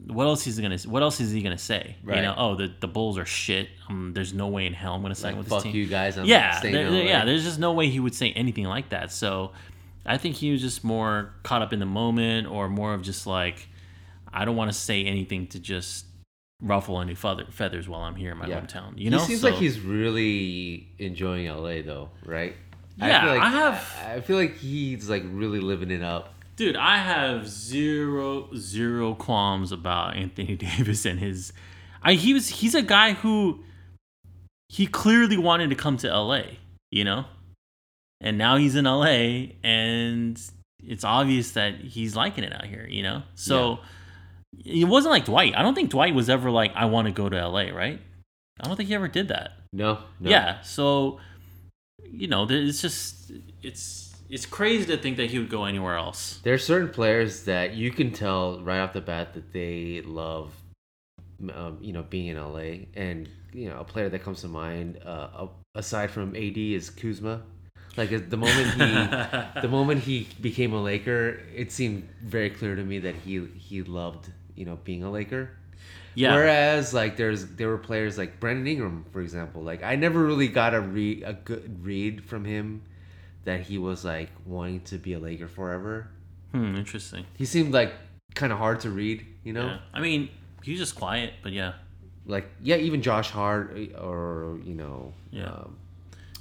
Speaker 2: what else is he gonna? What else is he gonna say?
Speaker 1: Right.
Speaker 2: You know, oh the the Bulls are shit. Um, there's no way in hell I'm gonna sign
Speaker 1: Like
Speaker 2: with
Speaker 1: fuck
Speaker 2: this team.
Speaker 1: you guys. I'm
Speaker 2: yeah, there- there- yeah. There's just no way he would say anything like that. So, I think he was just more caught up in the moment, or more of just like, I don't want to say anything to just ruffle any feather, feathers while I'm here in my
Speaker 1: Yeah.
Speaker 2: hometown. You know,
Speaker 1: he seems
Speaker 2: So-
Speaker 1: like he's really enjoying LA though, right?
Speaker 2: Yeah,
Speaker 1: feel like,
Speaker 2: I have-
Speaker 1: I feel like he's like really living it up.
Speaker 2: Dude, I have zero zero qualms about Anthony Davis and his. I he was he's a guy who he clearly wanted to come to LA, you know, and now he's in LA, and it's obvious that he's liking it out here, you know. So it wasn't like Dwight. I don't think Dwight was ever like, I want to go to LA, right? I don't think he ever did that.
Speaker 1: No, no.
Speaker 2: Yeah, so you know, it's just it's it's crazy to think that he would go anywhere else.
Speaker 1: There are certain players that you can tell right off the bat that they love, um, you know, being in LA. And you know, a player that comes to mind, uh, aside from AD, is Kuzma. Like the moment he, the moment he became a Laker, it seemed very clear to me that he he loved you know being a Laker.
Speaker 2: Yeah.
Speaker 1: Whereas like there's there were players like Brandon Ingram, for example. Like I never really got a read a good read from him that he was like wanting to be a Laker forever.
Speaker 2: Hmm, interesting.
Speaker 1: He seemed like kind of hard to read, you know.
Speaker 2: Yeah. I mean, he's just quiet, but yeah.
Speaker 1: Like yeah, even Josh Hart or you know.
Speaker 2: Yeah.
Speaker 1: Um,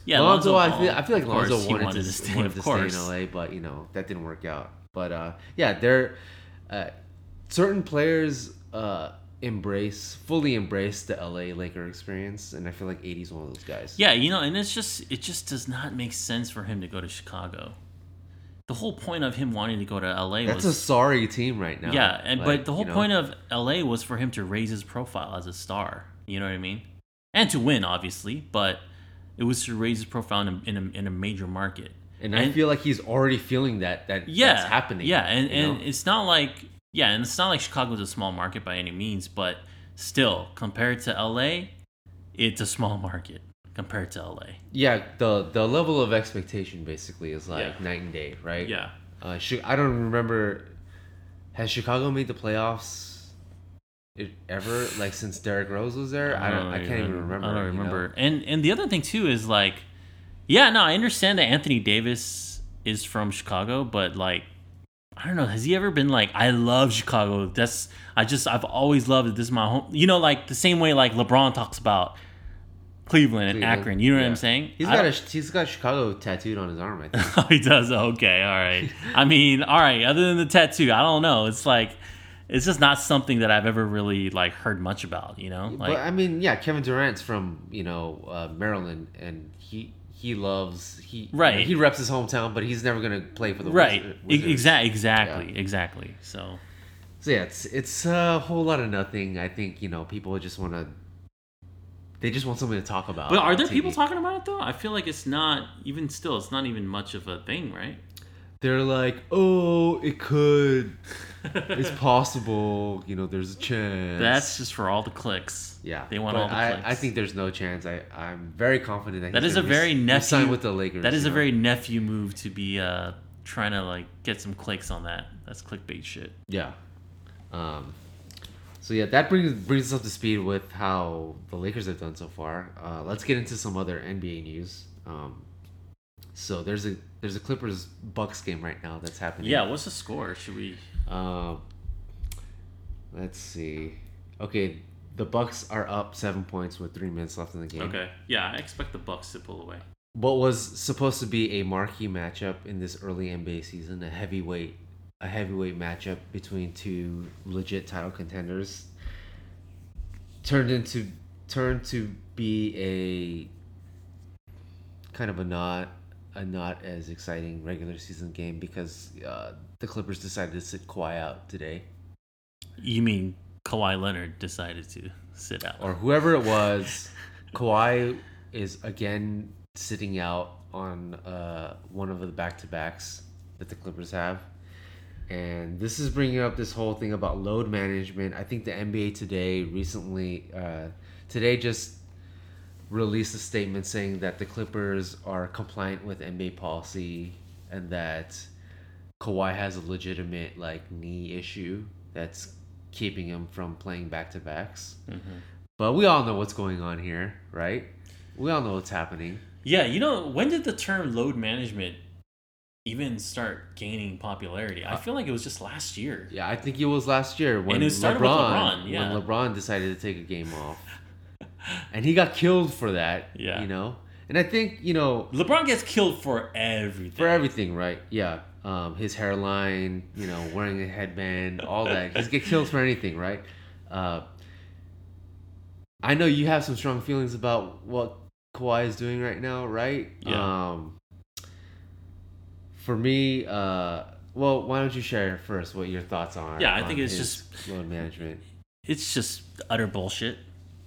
Speaker 2: Yeah,
Speaker 1: Lonzo, I feel I feel like Lonzo wanted,
Speaker 2: wanted
Speaker 1: to,
Speaker 2: to stay,
Speaker 1: wanted
Speaker 2: of
Speaker 1: to
Speaker 2: course.
Speaker 1: stay in LA, but you know that didn't work out. But uh, yeah, there, uh, certain players uh, embrace fully embrace the LA Laker experience, and I feel like AD is one of those guys.
Speaker 2: Yeah, you know, and it's just it just does not make sense for him to go to Chicago. The whole point of him wanting to go to LA
Speaker 1: that's
Speaker 2: was
Speaker 1: a sorry team right now.
Speaker 2: yeah, and
Speaker 1: Like,
Speaker 2: but the whole
Speaker 1: you know,
Speaker 2: point of LA was for him to raise his profile as a star. You know what I mean? And to win, obviously, but it was to raise his profile in a, in a, in a major market.
Speaker 1: and I feel like he's already feeling that that
Speaker 2: yeah,
Speaker 1: that's happening.
Speaker 2: Yeah, and, and
Speaker 1: know?
Speaker 2: it's not like yeah, and it's not like Chicago Chicago's a small market by any means, but still, compared to LA, it's a small market compared to LA.
Speaker 1: yeah, the the level of expectation basically is like
Speaker 2: Yeah.
Speaker 1: night and day, right?
Speaker 2: Yeah.
Speaker 1: Uh, I don't remember. Has Chicago made the playoffs it, ever? Like since Derrick Rose was there? I don't. I can't even remember.
Speaker 2: I don't
Speaker 1: you know?
Speaker 2: remember. And and the other thing too is like, yeah, no, I understand that Anthony Davis is from Chicago, but like, I don't know, has he ever been like, I love Chicago. That's I just I've always loved it. This is my home. You know, like the same way like LeBron talks about Cleveland and
Speaker 1: Cleveland.
Speaker 2: Akron. You know what I'm saying?
Speaker 1: He's
Speaker 2: I
Speaker 1: got a he's got Chicago tattooed on his arm. I think.
Speaker 2: Oh, he does. Okay, all right. I mean, all right. Other than the tattoo, I don't know. It's like, it's just not something that I've ever really like heard much about. You know, like
Speaker 1: but I mean, yeah, Kevin Durant's from you know uh, Maryland, and he he loves he
Speaker 2: Right.
Speaker 1: he reps his hometown, but he's never gonna play for the
Speaker 2: right,
Speaker 1: Wizards.
Speaker 2: exactly, exactly, exactly. So
Speaker 1: So yeah, it's it's a whole lot of nothing. I think you know people just want to. They just want something to talk about.
Speaker 2: But are there
Speaker 1: TV.
Speaker 2: people talking about it though? I feel like it's not even still. It's not even much of a thing, right?
Speaker 1: They're like, oh, it could, it's possible. You know, there's a chance.
Speaker 2: That's just for all the clicks.
Speaker 1: yeah.
Speaker 2: they want all the
Speaker 1: I,
Speaker 2: clicks.
Speaker 1: I think there's no chance. I I'm very confident that
Speaker 2: That
Speaker 1: he's
Speaker 2: is a very nephew-
Speaker 1: sign with the Lakers.
Speaker 2: that is a
Speaker 1: know?
Speaker 2: very nephew move to be uh trying to like get some clicks on that. That's clickbait shit.
Speaker 1: yeah. Um. So yeah, that brings brings us up to speed with how the Lakers have done so far. Uh, let's get into some other NBA news. Um, so there's a there's a Clippers Bucks game right now that's happening.
Speaker 2: Yeah. What's the score? Should we?
Speaker 1: Um, let's see. Okay, the Bucks are up seven points with three minutes left in the game.
Speaker 2: Okay. Yeah, I expect the Bucks to pull away.
Speaker 1: What was supposed to be a marquee matchup in this early NBA season, a heavyweight, a heavyweight matchup between two legit title contenders, turned into turned to be a kind of a not a not as exciting regular season game because uh, the Clippers decided to sit Kawhi out today.
Speaker 2: You mean Kawhi Leonard decided to sit out?
Speaker 1: or whoever it was, Kawhi is again sitting out on uh, one of the back to backs that the Clippers have. And this is bringing up this whole thing about load management. I think the NBA today recently, uh, today just released a statement saying that the Clippers are compliant with NBA policy and that Kawhi has a legitimate like knee issue that's keeping him from playing back to backs. Mm-hmm. But we all know what's going on here, right? We all know what's happening.
Speaker 2: Yeah, you know, when did the term load management even start gaining popularity? I uh, feel like it was just last year.
Speaker 1: Yeah, I think it was last year when
Speaker 2: it started with LeBron, yeah.
Speaker 1: when LeBron decided to take a game off, and he got killed for that.
Speaker 2: Yeah.
Speaker 1: you know, and I think you know
Speaker 2: LeBron gets killed for everything.
Speaker 1: for everything, right? Yeah, um, his hairline, you know, wearing a headband, all that. He's get killed for anything, right? Uh, I know you have some strong feelings about what Kawhi is doing right now, right?
Speaker 2: Yeah.
Speaker 1: Um, for me, uh, well, why don't you share first what your thoughts are?
Speaker 2: Yeah, I think it's
Speaker 1: just load management.
Speaker 2: it's just utter bullshit.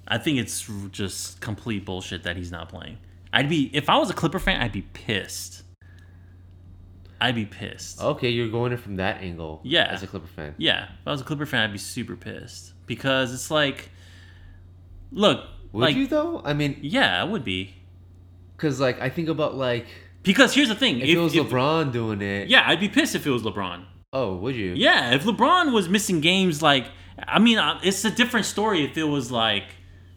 Speaker 2: I think it's just complete bullshit that he's not playing. I'd be if I was a Clipper fan, I'd be pissed. I'd be pissed.
Speaker 1: Okay, you're going in from that angle.
Speaker 2: Yeah.
Speaker 1: as a Clipper fan.
Speaker 2: Yeah, if I was a Clipper fan, I'd be super pissed because it's like, look,
Speaker 1: Would
Speaker 2: like,
Speaker 1: you though? I mean,
Speaker 2: yeah, I would be
Speaker 1: because like I think about like
Speaker 2: because here's the thing:
Speaker 1: if, it was LeBron doing it.
Speaker 2: yeah, I'd be pissed if it was LeBron.
Speaker 1: Oh, would you?
Speaker 2: Yeah, if LeBron was missing games, like I mean, uh, it's a different story if it was like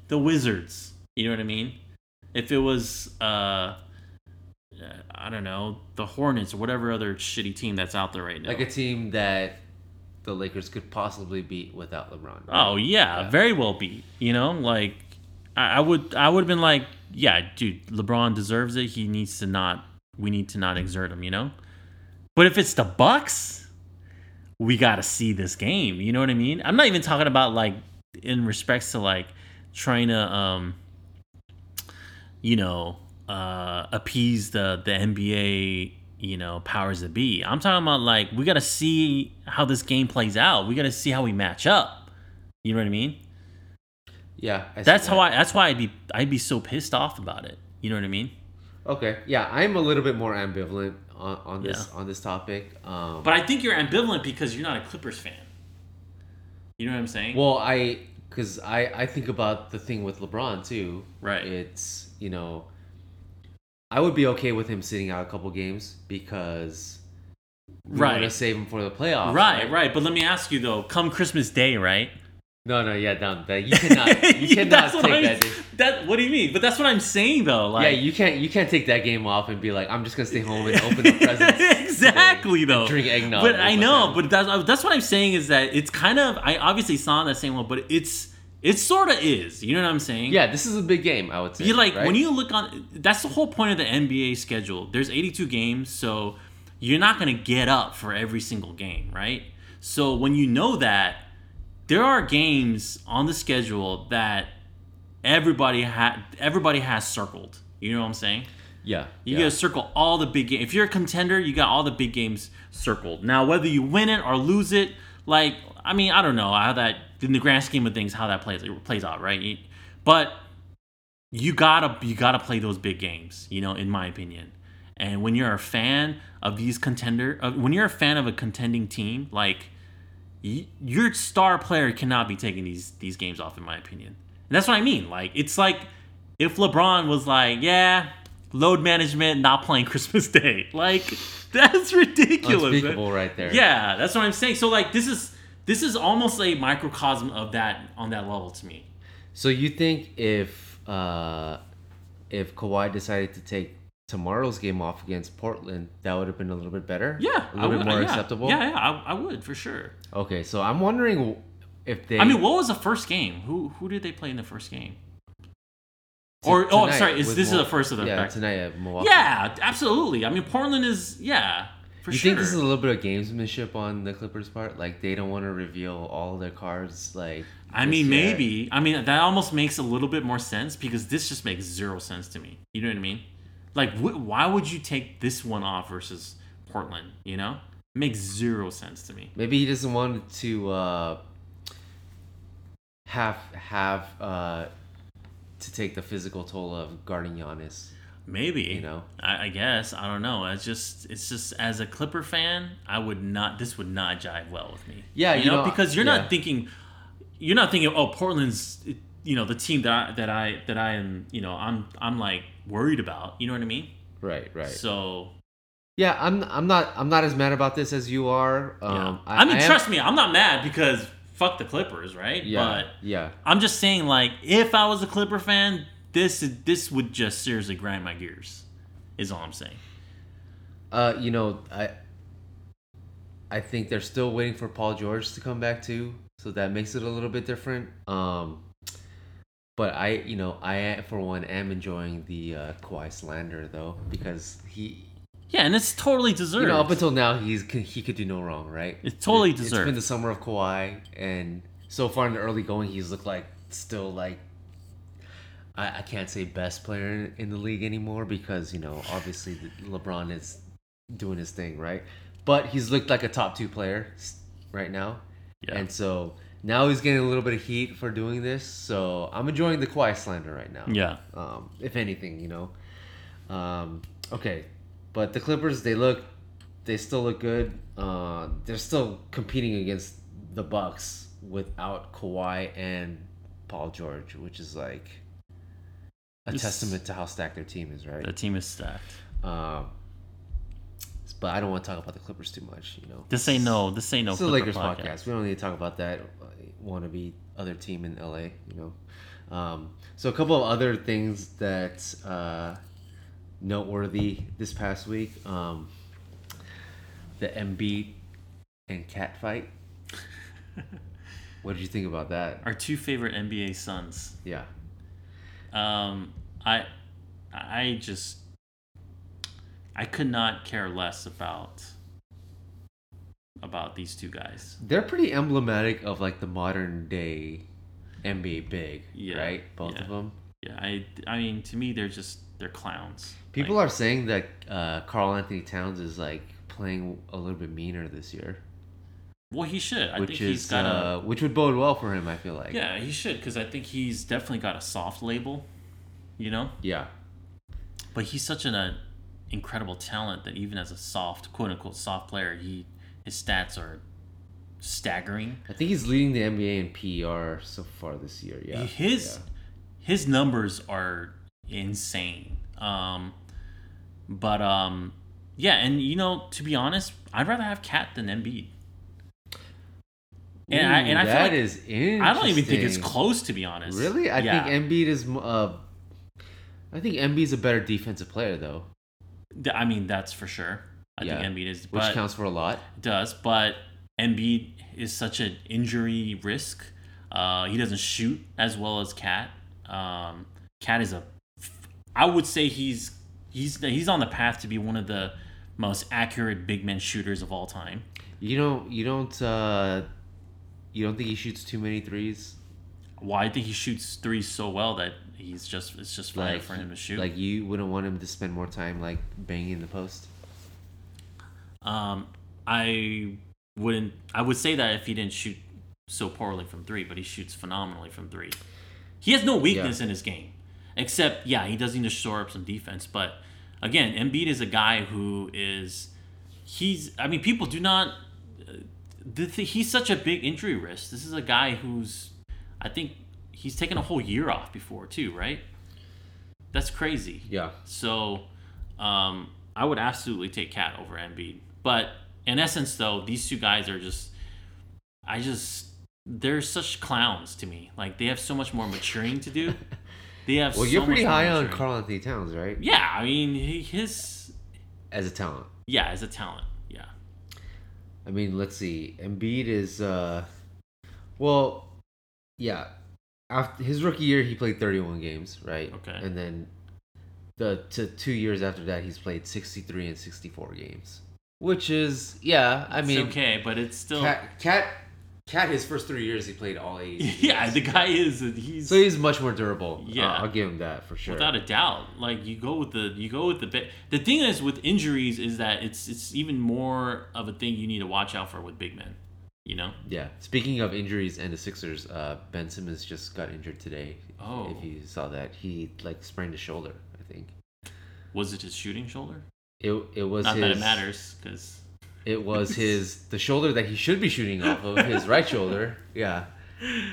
Speaker 2: the Wizards. You know what I mean? If it was, uh, I don't know, the Hornets or whatever other shitty team that's out there right now.
Speaker 1: Like a team that the Lakers could possibly beat without LeBron.
Speaker 2: oh yeah,
Speaker 1: Yeah.
Speaker 2: very well beat. You know, like I, I would, I would have been like, yeah, dude, LeBron deserves it. He needs to not. We need to not exert him. You know. But if it's the Bucks, we got to see this game. You know what I mean? I'm not even talking about like in respects to like trying to um you know uh appease the the NBA you know powers that be. I'm talking about like we got to see how this game plays out. We got to see how we match up. You know what I mean?
Speaker 1: Yeah, I
Speaker 2: That's
Speaker 1: that.
Speaker 2: how I that's why I'd be I'd be so pissed off about it. You know what I mean?
Speaker 1: Okay, yeah, I'm a little bit more ambivalent on, on this on this topic. Um,
Speaker 2: But I think you're ambivalent because you're not a Clippers fan. You know what I'm saying?
Speaker 1: well, I because I I think about the thing with LeBron too.
Speaker 2: Right.
Speaker 1: It's you know, I would be okay with him sitting out a couple games because we
Speaker 2: Right.
Speaker 1: want to save him for the playoffs.
Speaker 2: right, right. But let me ask you though, come Christmas Day, right?
Speaker 1: No, no, yeah, down that you cannot you cannot take that. day.
Speaker 2: That what do you mean? But that's what I'm saying though. Like
Speaker 1: yeah, you can't you can't take that game off and be like, I'm just gonna stay home and open the presents.
Speaker 2: exactly though.
Speaker 1: drink eggnog.
Speaker 2: But I know, but that's that's what I'm saying is that it's kind of I obviously saw that same one, but it's it sort of is. You know what I'm saying?
Speaker 1: yeah, this is a big game. I would say.
Speaker 2: You like
Speaker 1: right?
Speaker 2: when you look on that's the whole point of the NBA schedule. There's 82 games, so you're not going to get up for every single game, right? So when you know that there are games on the schedule that everybody had everybody has circled. You know what I'm saying?
Speaker 1: yeah,
Speaker 2: You
Speaker 1: yeah.
Speaker 2: gotta circle all the big games. If you're a contender, you got all the big games circled. Now, whether you win it or lose it, like I mean, I don't know how that in the grand scheme of things how that plays plays out, right? But you gotta you gotta play those big games, you know, in my opinion. And when you're a fan of these contender, uh, when you're a fan of a contending team, like y- your star player cannot be taking these these games off, in my opinion. And that's what I mean. Like it's like if LeBron was like, yeah, load management, not playing Christmas Day, like that's ridiculous. man.
Speaker 1: unspeakable right there.
Speaker 2: Yeah, that's what I'm saying. So like this is this is almost a microcosm of that on that level to me.
Speaker 1: So you think if uh, if Kawhi decided to take tomorrow's game off against Portland, that would have been a little bit better?
Speaker 2: Yeah,
Speaker 1: a little bit more
Speaker 2: yeah.
Speaker 1: acceptable.
Speaker 2: Yeah, yeah, I, I would for sure.
Speaker 1: Okay, so I'm wondering if they.
Speaker 2: I mean, what was the first game? Who who did they play in the first game? Or oh, sorry, is this is the first of them?
Speaker 1: Yeah,
Speaker 2: back-
Speaker 1: tonight at Milwaukee.
Speaker 2: Yeah, absolutely. I mean, Portland is yeah for
Speaker 1: you
Speaker 2: sure.
Speaker 1: think this is a little bit of gamesmanship on the Clippers' part? Like they don't want to reveal all their cards. Like
Speaker 2: I mean,
Speaker 1: yet?
Speaker 2: maybe. I mean, that almost makes a little bit more sense because this just makes zero sense to me. You know what I mean? Like, wh- why would you take this one off versus Portland? You know, it makes zero sense to me.
Speaker 1: Maybe he doesn't want to uh, have have uh, to take the physical toll of guarding Giannis.
Speaker 2: Maybe
Speaker 1: You know?
Speaker 2: I, I guess I don't know. It's just, it's just as a Clipper fan, I would not. This would not jive well with me.
Speaker 1: Yeah,
Speaker 2: you,
Speaker 1: you
Speaker 2: know,
Speaker 1: know,
Speaker 2: because you're
Speaker 1: yeah.
Speaker 2: not thinking, you're not thinking, oh, Portland's, you know, the team that I, that I that I am, you know, I'm I'm like worried about. You know what I mean?
Speaker 1: Right, right.
Speaker 2: So,
Speaker 1: Yeah, I'm I'm not I'm not as mad about this as you are. Um,
Speaker 2: Yeah. I, mean,
Speaker 1: am-
Speaker 2: trust me, I'm not mad because fuck the Clippers, right?
Speaker 1: Yeah,
Speaker 2: But
Speaker 1: yeah.
Speaker 2: I'm just saying, like, if I was a Clipper fan, this this would just seriously grind my gears. Is all I'm saying.
Speaker 1: Uh, you know, I I think they're still waiting for Paul George to come back too, so that makes it a little bit different. Um, but I, you know, I for one am enjoying the uh, Kawhi slander though because he,
Speaker 2: Yeah, and it's totally deserved.
Speaker 1: you know, up until now he's he could do no wrong, right?
Speaker 2: It's totally deserved.
Speaker 1: It- It's
Speaker 2: deserved.
Speaker 1: been the summer of Kawhi, and so far in the early going, he's looked like still like. I, I can't say best player in, in the league anymore because you know obviously LeBron is doing his thing right, but he's looked like a top two player right now,
Speaker 2: yeah.
Speaker 1: and so now he's getting a little bit of heat for doing this. So I'm enjoying the Kawhi slander right now
Speaker 2: yeah.
Speaker 1: um, if anything, you know. Um, okay, but the Clippers, they look, they still look good. Uh, they're still competing against the Bucks without Kawhi and Paul George, which is like a
Speaker 2: This-
Speaker 1: testament to how stacked their team is, right?
Speaker 2: The team is stacked.
Speaker 1: Um, but I don't want to talk about the Clippers too much, you know.
Speaker 2: This ain't no. This ain't no.
Speaker 1: It's the
Speaker 2: Clipper
Speaker 1: Lakers podcast. We don't need to talk about that wannabe other team in LA, you know. Um, so a couple of other things that uh, noteworthy this past week: um, the Embiid and Cat fight. what did you think about that?
Speaker 2: Our two favorite NBA sons.
Speaker 1: Yeah,
Speaker 2: Um, I, I just, I could not care less about, about these two guys.
Speaker 1: they're pretty emblematic of like the modern day NBA big,
Speaker 2: Yeah,
Speaker 1: right? Both
Speaker 2: yeah.
Speaker 1: of them.
Speaker 2: Yeah, I, I mean, to me, they're just they're clowns.
Speaker 1: People
Speaker 2: Like,
Speaker 1: are saying that uh, Karl Anthony Towns is like playing a little bit meaner this year,
Speaker 2: well, he should. I
Speaker 1: which
Speaker 2: think
Speaker 1: is
Speaker 2: he's got a.
Speaker 1: uh, which would bode well for him. I feel like.
Speaker 2: Yeah, he should because I think he's definitely got a soft label, you know.
Speaker 1: Yeah.
Speaker 2: But he's such an uh, incredible talent that even as a soft, quote unquote, soft player, he his stats are staggering.
Speaker 1: I think he's leading the NBA in PER so far this year. Yeah.
Speaker 2: his his numbers are insane. Um, but um, yeah, and you know, to be honest, I'd rather have Cat than Embiid. And I- and I feel like-
Speaker 1: is interesting.
Speaker 2: I don't even think it's close, to be honest.
Speaker 1: Really, I
Speaker 2: Yeah.
Speaker 1: think Embiid is. Uh, I think Embiid's a better defensive player though,
Speaker 2: I mean, that's for sure. I
Speaker 1: Yeah,
Speaker 2: think Embiid is,
Speaker 1: which counts for a lot.
Speaker 2: Does, but Embiid is such an injury risk. Uh, he doesn't shoot as well as Cat. Um, Cat is a, I would say he's he's he's on the path to be one of the most accurate big men shooters of all time.
Speaker 1: You don't. You don't. Uh, you don't think he shoots too many threes?
Speaker 2: Why I think he shoots threes so well that he's just it's just fine
Speaker 1: Like
Speaker 2: for him to shoot.
Speaker 1: Like you wouldn't want him to spend more time like banging the post.
Speaker 2: Um, I wouldn't. I would say that if he didn't shoot so poorly from three, but he shoots phenomenally from three. He has no weakness in his game, except yeah, he does need to shore up some defense. But again, Embiid is a guy who is he's. I mean, people do not. The th- he's such a big injury risk. This is a guy who's. I think he's taken a whole year off before too, right? That's crazy.
Speaker 1: Yeah.
Speaker 2: So, um, I would absolutely take Cat over Embiid. But in essence, though, these two guys are just, I just, they're such clowns to me. Like they have so much more maturing to do. They have.
Speaker 1: Well,
Speaker 2: so
Speaker 1: you're pretty high on. Karl Anthony Towns, right?
Speaker 2: Yeah, I mean, his,
Speaker 1: As a talent.
Speaker 2: yeah, as a talent.
Speaker 1: I mean, let's see. Embiid is uh well, yeah. After his rookie year he played 31 games, right?
Speaker 2: Okay.
Speaker 1: And then the to 2 years after that he's played 63 and 64 games. Which is yeah, I
Speaker 2: It's
Speaker 1: mean
Speaker 2: okay, but it's still.
Speaker 1: Cat Cat Cat his first 3 years he played all 80.
Speaker 2: yeah, the guy is he's
Speaker 1: So he's much more durable.
Speaker 2: Yeah.
Speaker 1: Uh, I'll give him that for sure.
Speaker 2: Without a doubt, like you go with the you go with the bit. The thing is with injuries is that it's it's even more of a thing you need to watch out for with big men. You know,
Speaker 1: yeah. Speaking of injuries and the Sixers, uh, Ben Simmons just got injured today.
Speaker 2: Oh.
Speaker 1: If you saw that, he like sprained his shoulder. I think
Speaker 2: was it his shooting shoulder?
Speaker 1: it it was
Speaker 2: Not
Speaker 1: his.
Speaker 2: that it matters, because
Speaker 1: It was his the shoulder that he should be shooting off of his right shoulder. Yeah,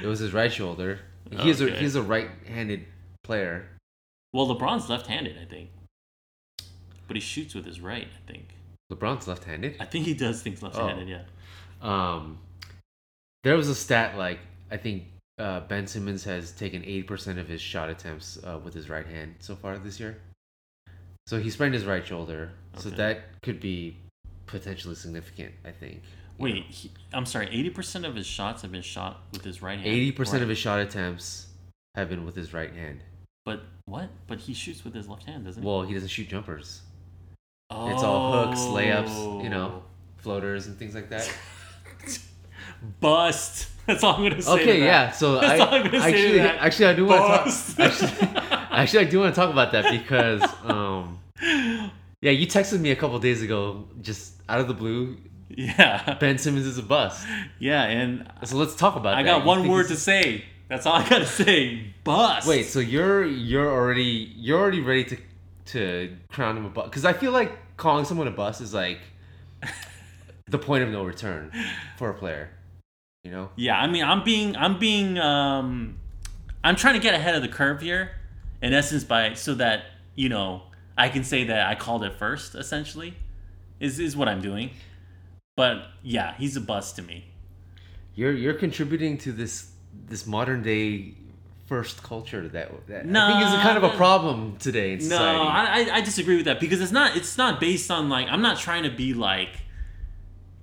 Speaker 1: it was his right shoulder. He's a he's a right-handed player.
Speaker 2: well, LeBron's left-handed, I think, but he shoots with his right. I think.
Speaker 1: LeBron's left-handed.
Speaker 2: I think he does things left-handed.
Speaker 1: Oh.
Speaker 2: Yeah.
Speaker 1: Um, there was a stat like I think uh, Ben Simmons has taken eighty percent of his shot attempts uh, with his right hand so far this year. So he sprained his right shoulder, so that could be potentially significant. I think.
Speaker 2: Wait, he, I'm sorry. Eighty percent of his shots have been shot with his right hand.
Speaker 1: eighty percent of his shot attempts have been with his right hand.
Speaker 2: But what? But he shoots with his left hand, doesn't he?
Speaker 1: Well, he doesn't shoot jumpers,
Speaker 2: oh.
Speaker 1: it's all hooks, layups, you know. floaters, and things like that.
Speaker 2: Bust. That's all I'm gonna say.
Speaker 1: Okay,
Speaker 2: to
Speaker 1: yeah. So I
Speaker 2: That's all I'm gonna say to
Speaker 1: actually, actually, I do want to talk. Actually, actually, I do want to talk about that because, um, yeah, you texted me a couple days ago, just out of the blue.
Speaker 2: Yeah.
Speaker 1: Ben Simmons is a bust.
Speaker 2: Yeah, and
Speaker 1: So let's talk about
Speaker 2: I
Speaker 1: that.
Speaker 2: got one word to say. That's all I gotta say. Bust.
Speaker 1: Wait, so you're you're already you're already ready to to crown him a bust? Because I feel like calling someone a bust is like the point of no return for a player. You know?
Speaker 2: Yeah, I mean, I'm being, I'm being, um, I'm trying to get ahead of the curve here, in essence, by so that you know I can say that I called it first. Essentially, is is what I'm doing. But yeah, he's a bust to me.
Speaker 1: You're you're contributing to this this modern day first culture that, that I think is a kind of a problem today in
Speaker 2: No,
Speaker 1: society.
Speaker 2: I, I I disagree with that because it's not it's not based on like I'm not trying to be like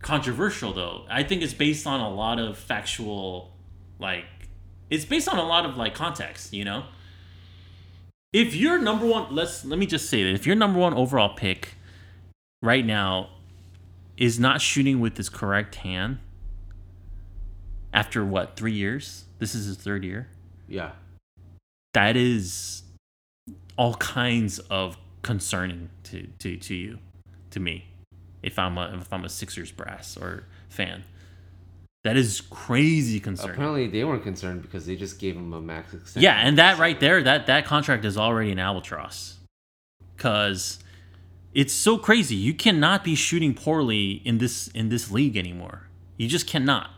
Speaker 2: controversial though. I think it's based on a lot of factual like it's based on a lot of like context, you know? If your number one let's let me just say that if your number one overall pick right now is not shooting with his correct hand after what, 3 years? This is his third year
Speaker 1: yeah.
Speaker 2: that is all kinds of concerning to, to, to you, to me, if I'm a if I'm a Sixers brass or fan. That is crazy concerning.
Speaker 1: Apparently they weren't concerned because they just gave him a max extension.
Speaker 2: yeah, and that right there, that that contract is already an albatross, because it's so crazy. You cannot be shooting poorly in this in this league anymore. You just cannot.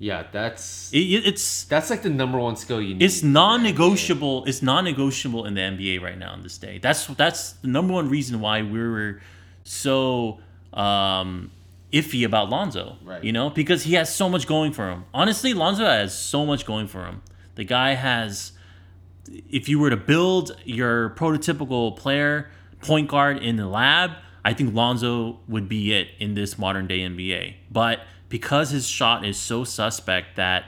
Speaker 1: Yeah, that's
Speaker 2: It, it- it's
Speaker 1: that's like the number one skill you need.
Speaker 2: it's non-negotiable it's non-negotiable in the nba right now in this day that's that's the number one reason why we were so um iffy about lonzo
Speaker 1: Right.
Speaker 2: you know because he has so much going for him honestly lonzo has so much going for him the guy has if you were to build your prototypical player point guard in the lab i think lonzo would be it in this modern day nba but because his shot is so suspect that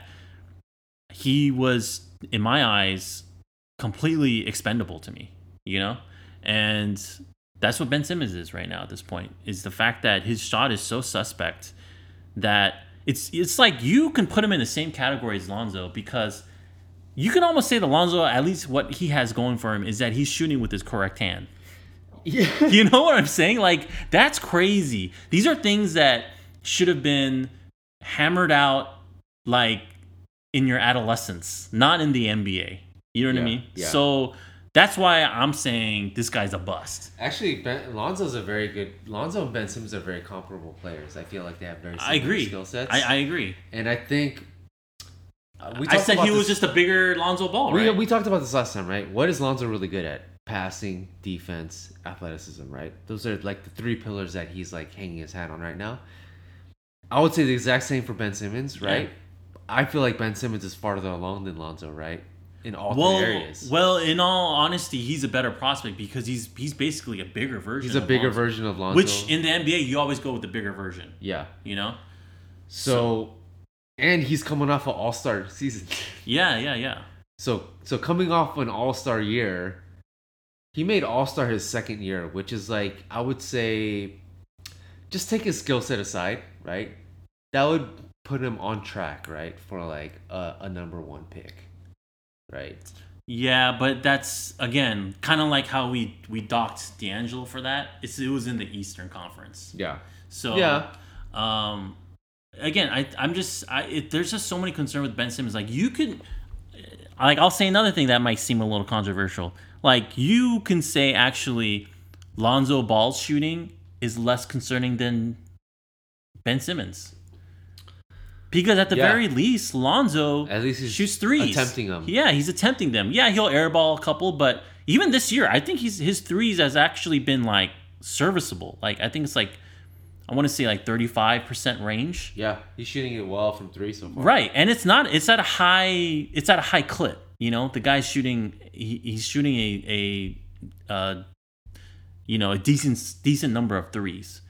Speaker 2: he was in my eyes completely expendable to me you know? And that's what ben simmons is right now at this point is the fact that his shot is so suspect that it's it's like you can put him in the same category as lonzo because you can almost say that lonzo at least what he has going for him is that he's shooting with his correct hand
Speaker 1: yeah.
Speaker 2: you know what I'm saying? Like that's crazy. These are things that should have been hammered out like in your adolescence, not in the NBA. You know what I mean?
Speaker 1: yeah.
Speaker 2: So that's why I'm saying this guy's a bust.
Speaker 1: Actually, ben, Lonzo's a very good. Lonzo and Ben Simmons are very comparable players. I feel like they have very similar
Speaker 2: I agree.
Speaker 1: skill sets.
Speaker 2: I, I agree.
Speaker 1: and I think uh, we
Speaker 2: I said he was just a bigger Lonzo Ball,
Speaker 1: We,
Speaker 2: right?
Speaker 1: we talked about this last time, right? What is Lonzo really good at? Passing, defense, athleticism, right? Those are like the three pillars that he's like hanging his hat on right now. I would say the exact same for Ben Simmons, right? I feel like Ben Simmons is farther along than Lonzo, right? In all
Speaker 2: well,
Speaker 1: three areas.
Speaker 2: well, in all honesty, he's a better prospect because he's he's basically a bigger version.
Speaker 1: he's a bigger
Speaker 2: Lonzo.
Speaker 1: version of Lonzo.
Speaker 2: Which in the NBA, you always go with the bigger version.
Speaker 1: yeah.
Speaker 2: You know?
Speaker 1: So, and he's coming off an All Star season.
Speaker 2: Yeah, yeah, yeah.
Speaker 1: So so coming off an All Star year, he made All Star his second year, which is like I would say, just take his skill set aside, right? That would put him on track, right, for like a, a number one pick, right?
Speaker 2: Yeah, but that's again kind of like how we we docked D'Angelo for that. It's it was in the Eastern Conference,
Speaker 1: Yeah,
Speaker 2: so
Speaker 1: Yeah.
Speaker 2: Um, again, I I'm just I it, there's just so many concern with Ben Simmons. Like you could, like I'll say another thing that might seem a little controversial. Like you can say actually, Lonzo Ball's shooting is less concerning than Ben Simmons. Because at the
Speaker 1: Yeah.
Speaker 2: very least, Lonzo
Speaker 1: At least he's
Speaker 2: shoots threes,
Speaker 1: attempting them.
Speaker 2: Yeah, he's attempting them. Yeah, he'll airball a couple, but even this year, I think he's his threes has actually been like serviceable. Like I think it's like I want to say like 35% range.
Speaker 1: Yeah, he's shooting it well from three so far.
Speaker 2: Right. And it's not it's at a high it's at a high clip, you know? The guy's shooting he, he's shooting a a uh you know, a decent decent number of threes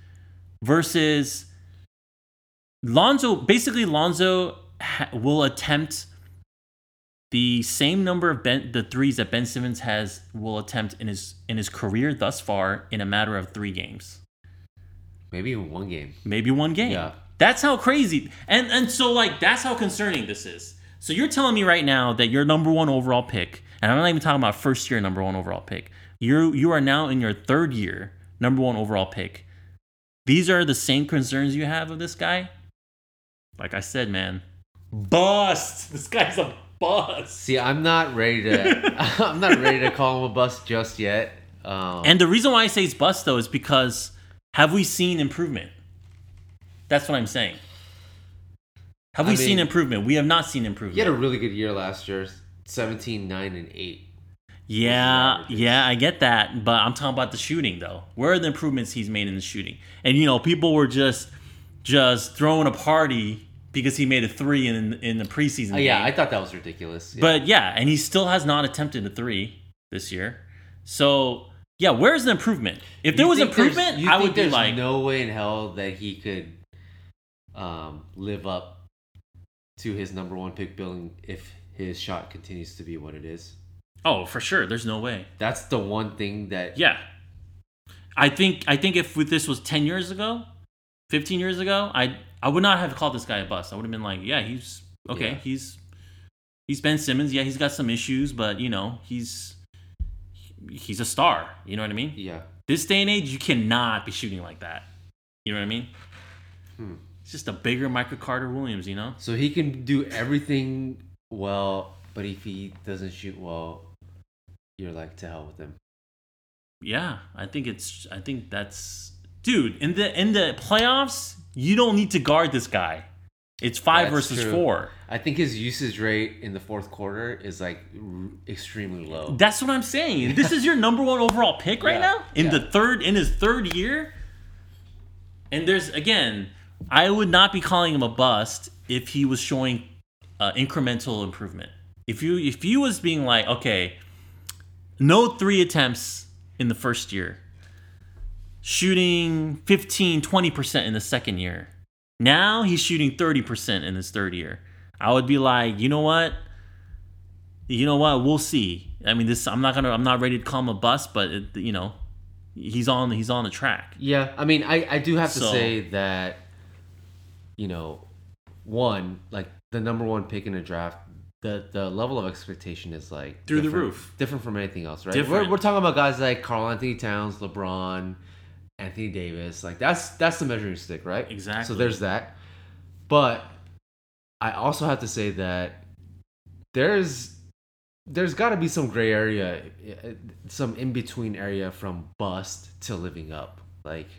Speaker 2: versus Lonzo basically Lonzo ha- will attempt the same number of ben, the threes that Ben Simmons has will attempt in his in his career thus far in a matter of 3 games.
Speaker 1: Maybe one game.
Speaker 2: Maybe one game.
Speaker 1: Yeah.
Speaker 2: That's how crazy. And and so like that's how concerning this is. So you're telling me right now that your number 1 overall pick, and I'm not even talking about first year number 1 overall pick. You you are now in your third year number 1 overall pick. These are the same concerns you have of this guy? Like I said, man, bust. This guy's a bust.
Speaker 1: See, I'm not ready to. I'm not ready to call him a bust just yet. Um,
Speaker 2: And the reason why I say it's bust though is because have we seen improvement? That's what I'm saying. Have we
Speaker 1: I
Speaker 2: seen improvement? We have not seen improvement.
Speaker 1: he had a really good year last year 17, 9, and 8.
Speaker 2: yeah, yeah, I get that, but I'm talking about the shooting though. Where are the improvements he's made in the shooting? And you know, people were just just throwing a party because he made a three in in the preseason.
Speaker 1: Oh, yeah,
Speaker 2: game.
Speaker 1: I thought that was ridiculous. Yeah.
Speaker 2: But yeah, and he still has not attempted a three this year. So yeah, where's the improvement? If there
Speaker 1: You
Speaker 2: was improvement, I would be
Speaker 1: there's
Speaker 2: like,
Speaker 1: no way in hell that he could um, live up to his number one pick billing if his shot continues to be what it is.
Speaker 2: oh, for sure, there's no way.
Speaker 1: That's the one thing that
Speaker 2: Yeah, I think I think if this was ten years ago, fifteen years ago, I I would not have called this guy a bust. I would have been like, yeah, he's okay.
Speaker 1: Yeah.
Speaker 2: He's he's Ben Simmons. Yeah, he's got some issues, but you know, he's he's a star. You know what I mean?
Speaker 1: yeah.
Speaker 2: This day and age, you cannot be shooting like that. You know what I mean?
Speaker 1: Hmm.
Speaker 2: Just a bigger Michael Carter Williams, you know?
Speaker 1: So he can do everything well, but if he doesn't shoot well, you're like to hell with him.
Speaker 2: Yeah, I think it's. I think that's, dude. In the in the playoffs, you don't need to guard this guy. It's five
Speaker 1: That's
Speaker 2: versus
Speaker 1: true.
Speaker 2: four.
Speaker 1: I think his usage rate in the fourth quarter is like r- extremely low.
Speaker 2: That's what I'm saying. This is your number one overall pick right
Speaker 1: Yeah,
Speaker 2: now in
Speaker 1: yeah.
Speaker 2: the third in his third year. And there's again, I would not be calling him a bust if he was showing uh, incremental improvement. If you if you was being like, okay, no three attempts in the first year, shooting 15, 20% in the second year. Now he's shooting 30% in his third year. I would be like, you know what? You know what? We'll see. I mean, this I'm not gonna I'm not ready to call him a bust, but it, you know, he's on he's on the track.
Speaker 1: Yeah, I mean, I, I do have to
Speaker 2: So-
Speaker 1: say that, you know, one like the number one pick in a draft, the the level of expectation is like
Speaker 2: Through the roof.
Speaker 1: different from anything else, right?
Speaker 2: Different.
Speaker 1: We're, we're talking about guys like Karl Anthony Towns, LeBron, Anthony Davis, like that's that's the measuring stick, right?
Speaker 2: Exactly.
Speaker 1: So there's that, but I also have to say that there's there's got to be some gray area, eh, some in between area from bust to living up, like.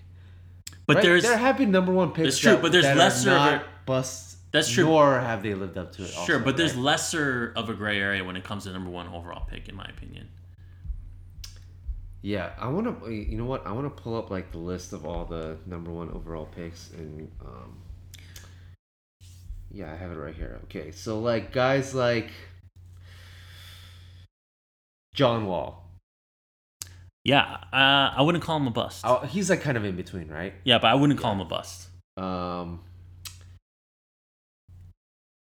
Speaker 2: But
Speaker 1: Right?
Speaker 2: there's
Speaker 1: there have been number one picks.
Speaker 2: That's true,
Speaker 1: that-
Speaker 2: but there's lesser of
Speaker 1: not
Speaker 2: a-
Speaker 1: busts.
Speaker 2: That's true.
Speaker 1: Nor have they lived up to it.
Speaker 2: sure,
Speaker 1: also,
Speaker 2: but there's lesser of a gray area when it comes to number one overall pick, in my opinion.
Speaker 1: yeah. I want to. You know what? I want to pull up like the list of all the number one overall picks and. um Yeah, I have it right here. Okay, so like guys like John Wall.
Speaker 2: Yeah, uh, I wouldn't call him a bust.
Speaker 1: Oh, he's like kind of in between, right?
Speaker 2: yeah, but I wouldn't call him a bust.
Speaker 1: Um.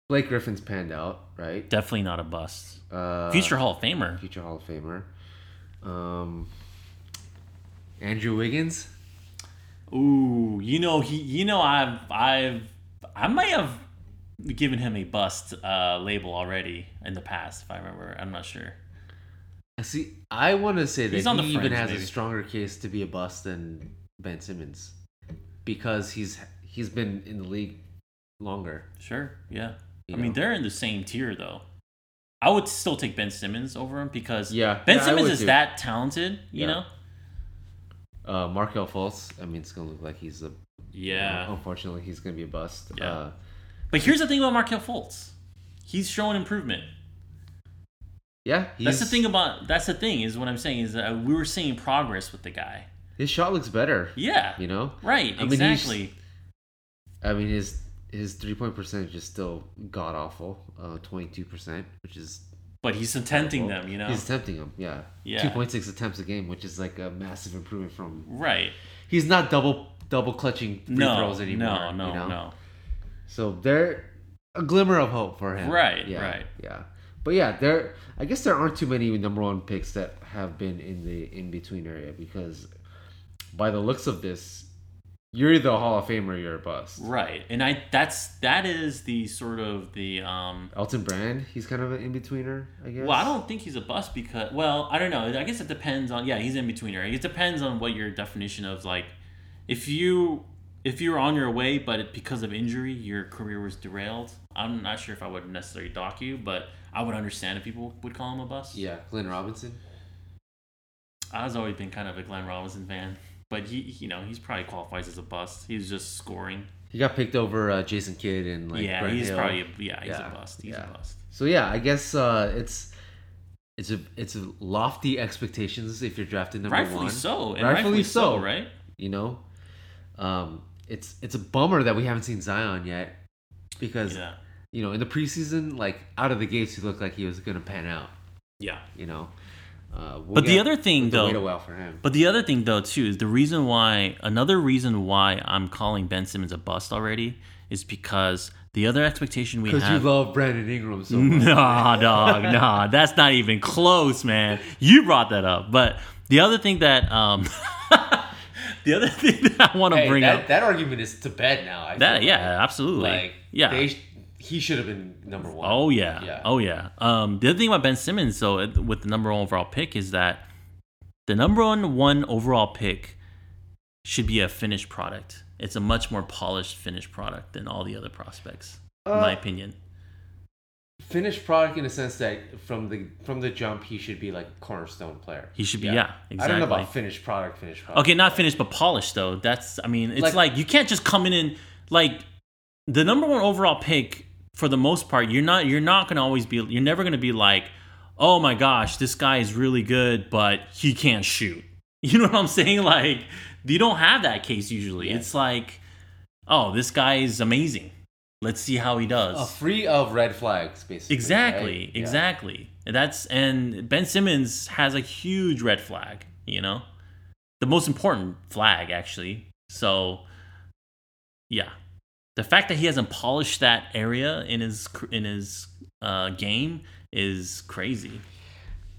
Speaker 1: Blake Griffin's panned out, right?
Speaker 2: Definitely not a bust.
Speaker 1: Uh,
Speaker 2: Future Hall of Famer.
Speaker 1: future Hall of Famer. Um, Andrew Wiggins.
Speaker 2: Ooh, you know he, you know I've, I've, I might have given him a bust uh, label already in the past, if I remember. I'm not sure.
Speaker 1: See, I want to say that
Speaker 2: He's on the
Speaker 1: he even
Speaker 2: fringe,
Speaker 1: has
Speaker 2: maybe.
Speaker 1: a stronger case to be a bust than Ben Simmons because he's he's been in the league longer.
Speaker 2: Sure, yeah.
Speaker 1: You
Speaker 2: I mean, they're in the same tier though. I would still take Ben Simmons over him because
Speaker 1: Yeah,
Speaker 2: Ben
Speaker 1: yeah,
Speaker 2: Simmons is
Speaker 1: too.
Speaker 2: that talented, you
Speaker 1: Yeah.
Speaker 2: know.
Speaker 1: Uh, Markelle Fultz. I mean, it's gonna look like he's a.
Speaker 2: Yeah.
Speaker 1: Unfortunately, he's gonna be a bust.
Speaker 2: Yeah.
Speaker 1: Uh,
Speaker 2: But here's the thing about Markelle Fultz. He's showing improvement.
Speaker 1: Yeah.
Speaker 2: That's the thing about that's the thing is what I'm saying is that we were seeing progress with the guy.
Speaker 1: his shot looks better.
Speaker 2: Yeah.
Speaker 1: You know.
Speaker 2: Right.
Speaker 1: I mean,
Speaker 2: Exactly.
Speaker 1: I mean his his three point percentage is still god awful, uh, twenty two percent, which is
Speaker 2: but he's attempting them. You know.
Speaker 1: he's attempting them. Yeah,
Speaker 2: Yeah.
Speaker 1: two point six attempts a game, which is like a massive improvement from.
Speaker 2: Right.
Speaker 1: He's not double double clutching free
Speaker 2: No.
Speaker 1: throws anymore.
Speaker 2: No. No.
Speaker 1: you know?
Speaker 2: No.
Speaker 1: So they're a glimmer of hope for him.
Speaker 2: Right,
Speaker 1: Yeah,
Speaker 2: right.
Speaker 1: Yeah. But yeah, there. I guess there aren't too many number one picks that have been in the in between area because, by the looks of this, you're either a Hall of Famer or you're a bust.
Speaker 2: Right. And I that's that is the sort of the um
Speaker 1: Elton Brand, he's kind of an in betweener, I guess.
Speaker 2: Well, I don't think he's a bust because well, I don't know. I guess it depends on yeah, he's in betweener. It depends on what your definition of like if you if you're on your way but it, because of injury your career was derailed. I'm not sure if I would necessarily dock you, but I would understand if people would call him a bust.
Speaker 1: Yeah, Glenn Robinson.
Speaker 2: I've always been kind of a Glenn Robinson fan, but he you know, he's probably qualifies as a bust. He's just scoring.
Speaker 1: He got picked over uh, Jason Kidd and like
Speaker 2: yeah,
Speaker 1: Brett
Speaker 2: he's
Speaker 1: Hill.
Speaker 2: probably a, yeah, he's
Speaker 1: Yeah,
Speaker 2: a bust. He's
Speaker 1: yeah.
Speaker 2: a bust.
Speaker 1: So yeah, I guess uh, it's it's a it's a lofty expectations if you're drafted number
Speaker 2: Rightfully
Speaker 1: one.
Speaker 2: so.
Speaker 1: Rightfully
Speaker 2: rightfully, so,
Speaker 1: so.
Speaker 2: right?
Speaker 1: You know, um, it's it's a bummer that we haven't seen Zion yet because
Speaker 2: Yeah.
Speaker 1: you know in the preseason, like out of the gates, he looked like he was gonna pan out.
Speaker 2: Yeah.
Speaker 1: You know, uh, we'll
Speaker 2: But the other thing, though-
Speaker 1: wait a while for him.
Speaker 2: But the other thing, though, too, is the reason why another reason why I'm calling Ben Simmons a bust already is because the other expectation we have.
Speaker 1: Because you love Brandon Ingram so much.
Speaker 2: Nah, dog, nah, that's not even close, man. You brought that up, but the other thing that um, the other thing that I want to
Speaker 1: Hey,
Speaker 2: bring
Speaker 1: that,
Speaker 2: up
Speaker 1: that argument is to bed now. I
Speaker 2: that yeah,
Speaker 1: like.
Speaker 2: absolutely,
Speaker 1: Like,
Speaker 2: yeah.
Speaker 1: they he should have been number one.
Speaker 2: Oh yeah.
Speaker 1: Yeah.
Speaker 2: Oh yeah. Um, the other thing about Ben Simmons though, with the number one overall pick, is that the number one one overall pick should be a finished product. It's a much more polished finished product than all the other prospects, in my
Speaker 1: Uh,
Speaker 2: opinion.
Speaker 1: Finished product in a sense that from the from the jump he should be like a cornerstone player.
Speaker 2: He should be- yeah,
Speaker 1: I don't know
Speaker 2: exactly.
Speaker 1: about finished product, finished product.
Speaker 2: Okay, not finished but polished though. That's I mean, it's
Speaker 1: Like-
Speaker 2: like, you can't just come in and like the number one overall pick for the most part. You're not you're not gonna always be you're never gonna be like, oh my gosh, this guy is really good, but he can't shoot. You know what I'm saying? Like you don't have that case usually.
Speaker 1: Yeah.
Speaker 2: It's like, oh, this guy is amazing. Let's see how he does.
Speaker 1: Uh, free of red flags, basically.
Speaker 2: Exactly,
Speaker 1: right?
Speaker 2: Exactly. And That's and Ben Simmons has a huge red flag, you know? The most important flag actually. So yeah. The fact that he hasn't polished that area in his in his uh, game is crazy.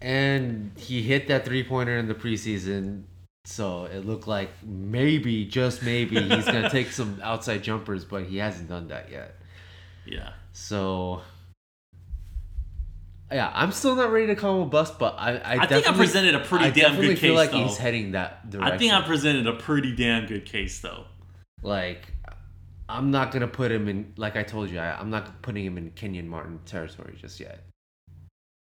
Speaker 1: And he hit that three pointer in the preseason, so it looked like maybe, just maybe, he's gonna take some outside jumpers, but he hasn't done that yet.
Speaker 2: Yeah.
Speaker 1: So yeah, I'm still not ready to call him a bust, but I I,
Speaker 2: I think I presented a pretty
Speaker 1: I
Speaker 2: damn good
Speaker 1: feel
Speaker 2: case
Speaker 1: like
Speaker 2: though.
Speaker 1: he's heading that direction.
Speaker 2: I think I presented a pretty damn good case though.
Speaker 1: like I'm not gonna put him in like I told you I, I'm not putting him in Kenyon Martin territory just yet.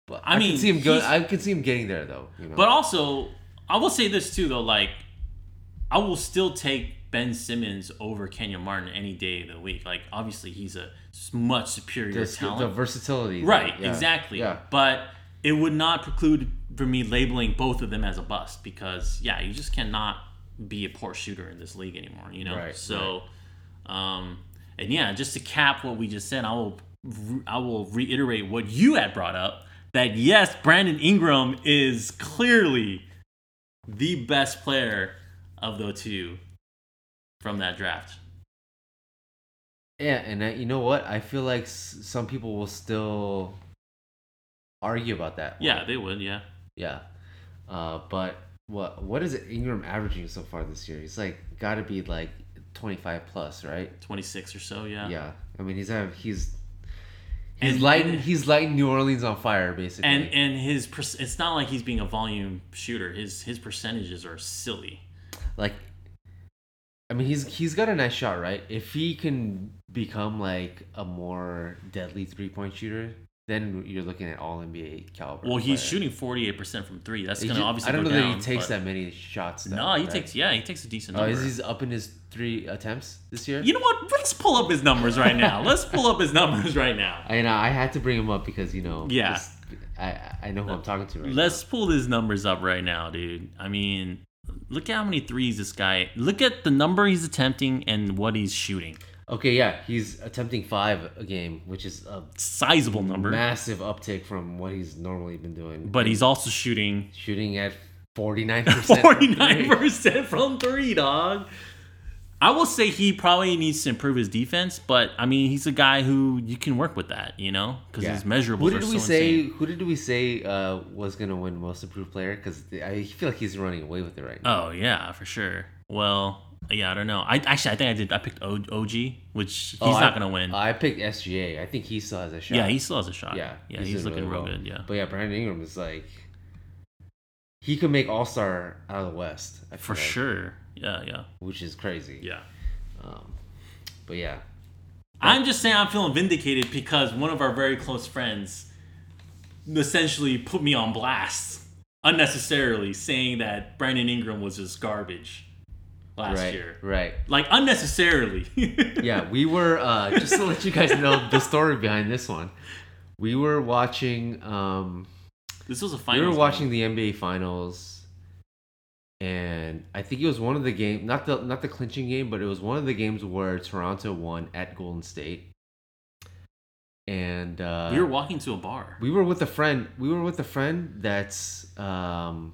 Speaker 1: But
Speaker 2: I
Speaker 1: I,
Speaker 2: mean,
Speaker 1: can see him go. I can see him getting there though. You know,
Speaker 2: But also, I will say this too, though. Like, I will still take Ben Simmons over Kenyon Martin any day of the week. Like, obviously, he's a much superior
Speaker 1: the, the versatility,
Speaker 2: right,
Speaker 1: yeah,
Speaker 2: exactly.
Speaker 1: Yeah,
Speaker 2: But it would not preclude for me labeling both of them as a bust because, yeah, you just cannot be a poor shooter in this league anymore. You know.
Speaker 1: Right,
Speaker 2: so, um, and yeah, just to cap what we just said, I will, I will reiterate what you had brought up. That yes, Brandon Ingram is clearly the best player of the two from that draft.
Speaker 1: yeah. And uh, you know what? I feel like s- some people will still argue about that.
Speaker 2: Yeah, they would. Yeah.
Speaker 1: yeah. Uh, but what what is it Ingram averaging so far this year? He's like got to be like 25 plus, right?
Speaker 2: 26 or so, yeah.
Speaker 1: Yeah. I mean, he's have he's he's
Speaker 2: And-
Speaker 1: lighting
Speaker 2: and-
Speaker 1: he's lighting New Orleans on fire basically.
Speaker 2: And and his it's not like he's being a volume shooter. His his percentages are silly.
Speaker 1: like I mean, he's he's got a nice shot, right? If he can become like a more deadly three point shooter, then you're looking at all NBA caliber.
Speaker 2: Well, he's
Speaker 1: player.
Speaker 2: shooting 48% from 3. That's going to obviously
Speaker 1: I don't know
Speaker 2: down.
Speaker 1: that he takes that many shots.
Speaker 2: No, he
Speaker 1: right?
Speaker 2: takes yeah, he takes a decent
Speaker 1: Oh,
Speaker 2: number.
Speaker 1: is he's up in his three attempts this year?
Speaker 2: You know what? Let's pull up his numbers right now. Let's pull up his numbers right now.
Speaker 1: I know I had to bring him up because you know.
Speaker 2: Yeah.
Speaker 1: this- I I know who I'm talking to right
Speaker 2: Let's pull his numbers up right now, dude. I mean, look at how many threes this guy. Look at the number he's attempting and what he's shooting.
Speaker 1: Okay, yeah, he's attempting five a game, which is a
Speaker 2: Sizable number.
Speaker 1: massive uptick from what he's normally been doing.
Speaker 2: But he's also shooting
Speaker 1: shooting at forty nine percent.
Speaker 2: forty nine percent from three, dog. I will say he probably needs to improve his defense, but I mean he's a guy who you can work with that, you know, because his measurables
Speaker 1: Who
Speaker 2: are
Speaker 1: did
Speaker 2: so
Speaker 1: we say?
Speaker 2: insane.
Speaker 1: Who did we say uh, was gonna win most improved player? Because I feel like he's running away with it right now.
Speaker 2: Oh yeah, for sure. Well, yeah, I don't know. I actually I think I did. I picked OG, which he's
Speaker 1: Oh,
Speaker 2: not
Speaker 1: I-
Speaker 2: gonna win.
Speaker 1: I picked SGA. I think he still has a shot.
Speaker 2: yeah, he still has a shot.
Speaker 1: yeah,
Speaker 2: yeah, he's,
Speaker 1: doing
Speaker 2: looking
Speaker 1: really
Speaker 2: real
Speaker 1: well.
Speaker 2: good. Yeah,
Speaker 1: But yeah, Brandon Ingram is like he could make All Star out of the West.
Speaker 2: For
Speaker 1: like,
Speaker 2: sure. Yeah, yeah,
Speaker 1: which is crazy.
Speaker 2: yeah.
Speaker 1: Um, but yeah,
Speaker 2: I'm just saying I'm feeling vindicated because one of our very close friends essentially put me on blast unnecessarily, saying that Brandon Ingram was just garbage last
Speaker 1: right,
Speaker 2: year.
Speaker 1: right.
Speaker 2: Like unnecessarily.
Speaker 1: Yeah, we were uh, just to let you guys know the story behind this one. We were watching. Um,
Speaker 2: This was a final.
Speaker 1: we were watching the NBA finals, and I think it was one of the game, not the not the clinching game, but it was one of the games where Toronto won at Golden State. And uh,
Speaker 2: We were walking to a bar.
Speaker 1: we were with a friend. We were with a friend that's um,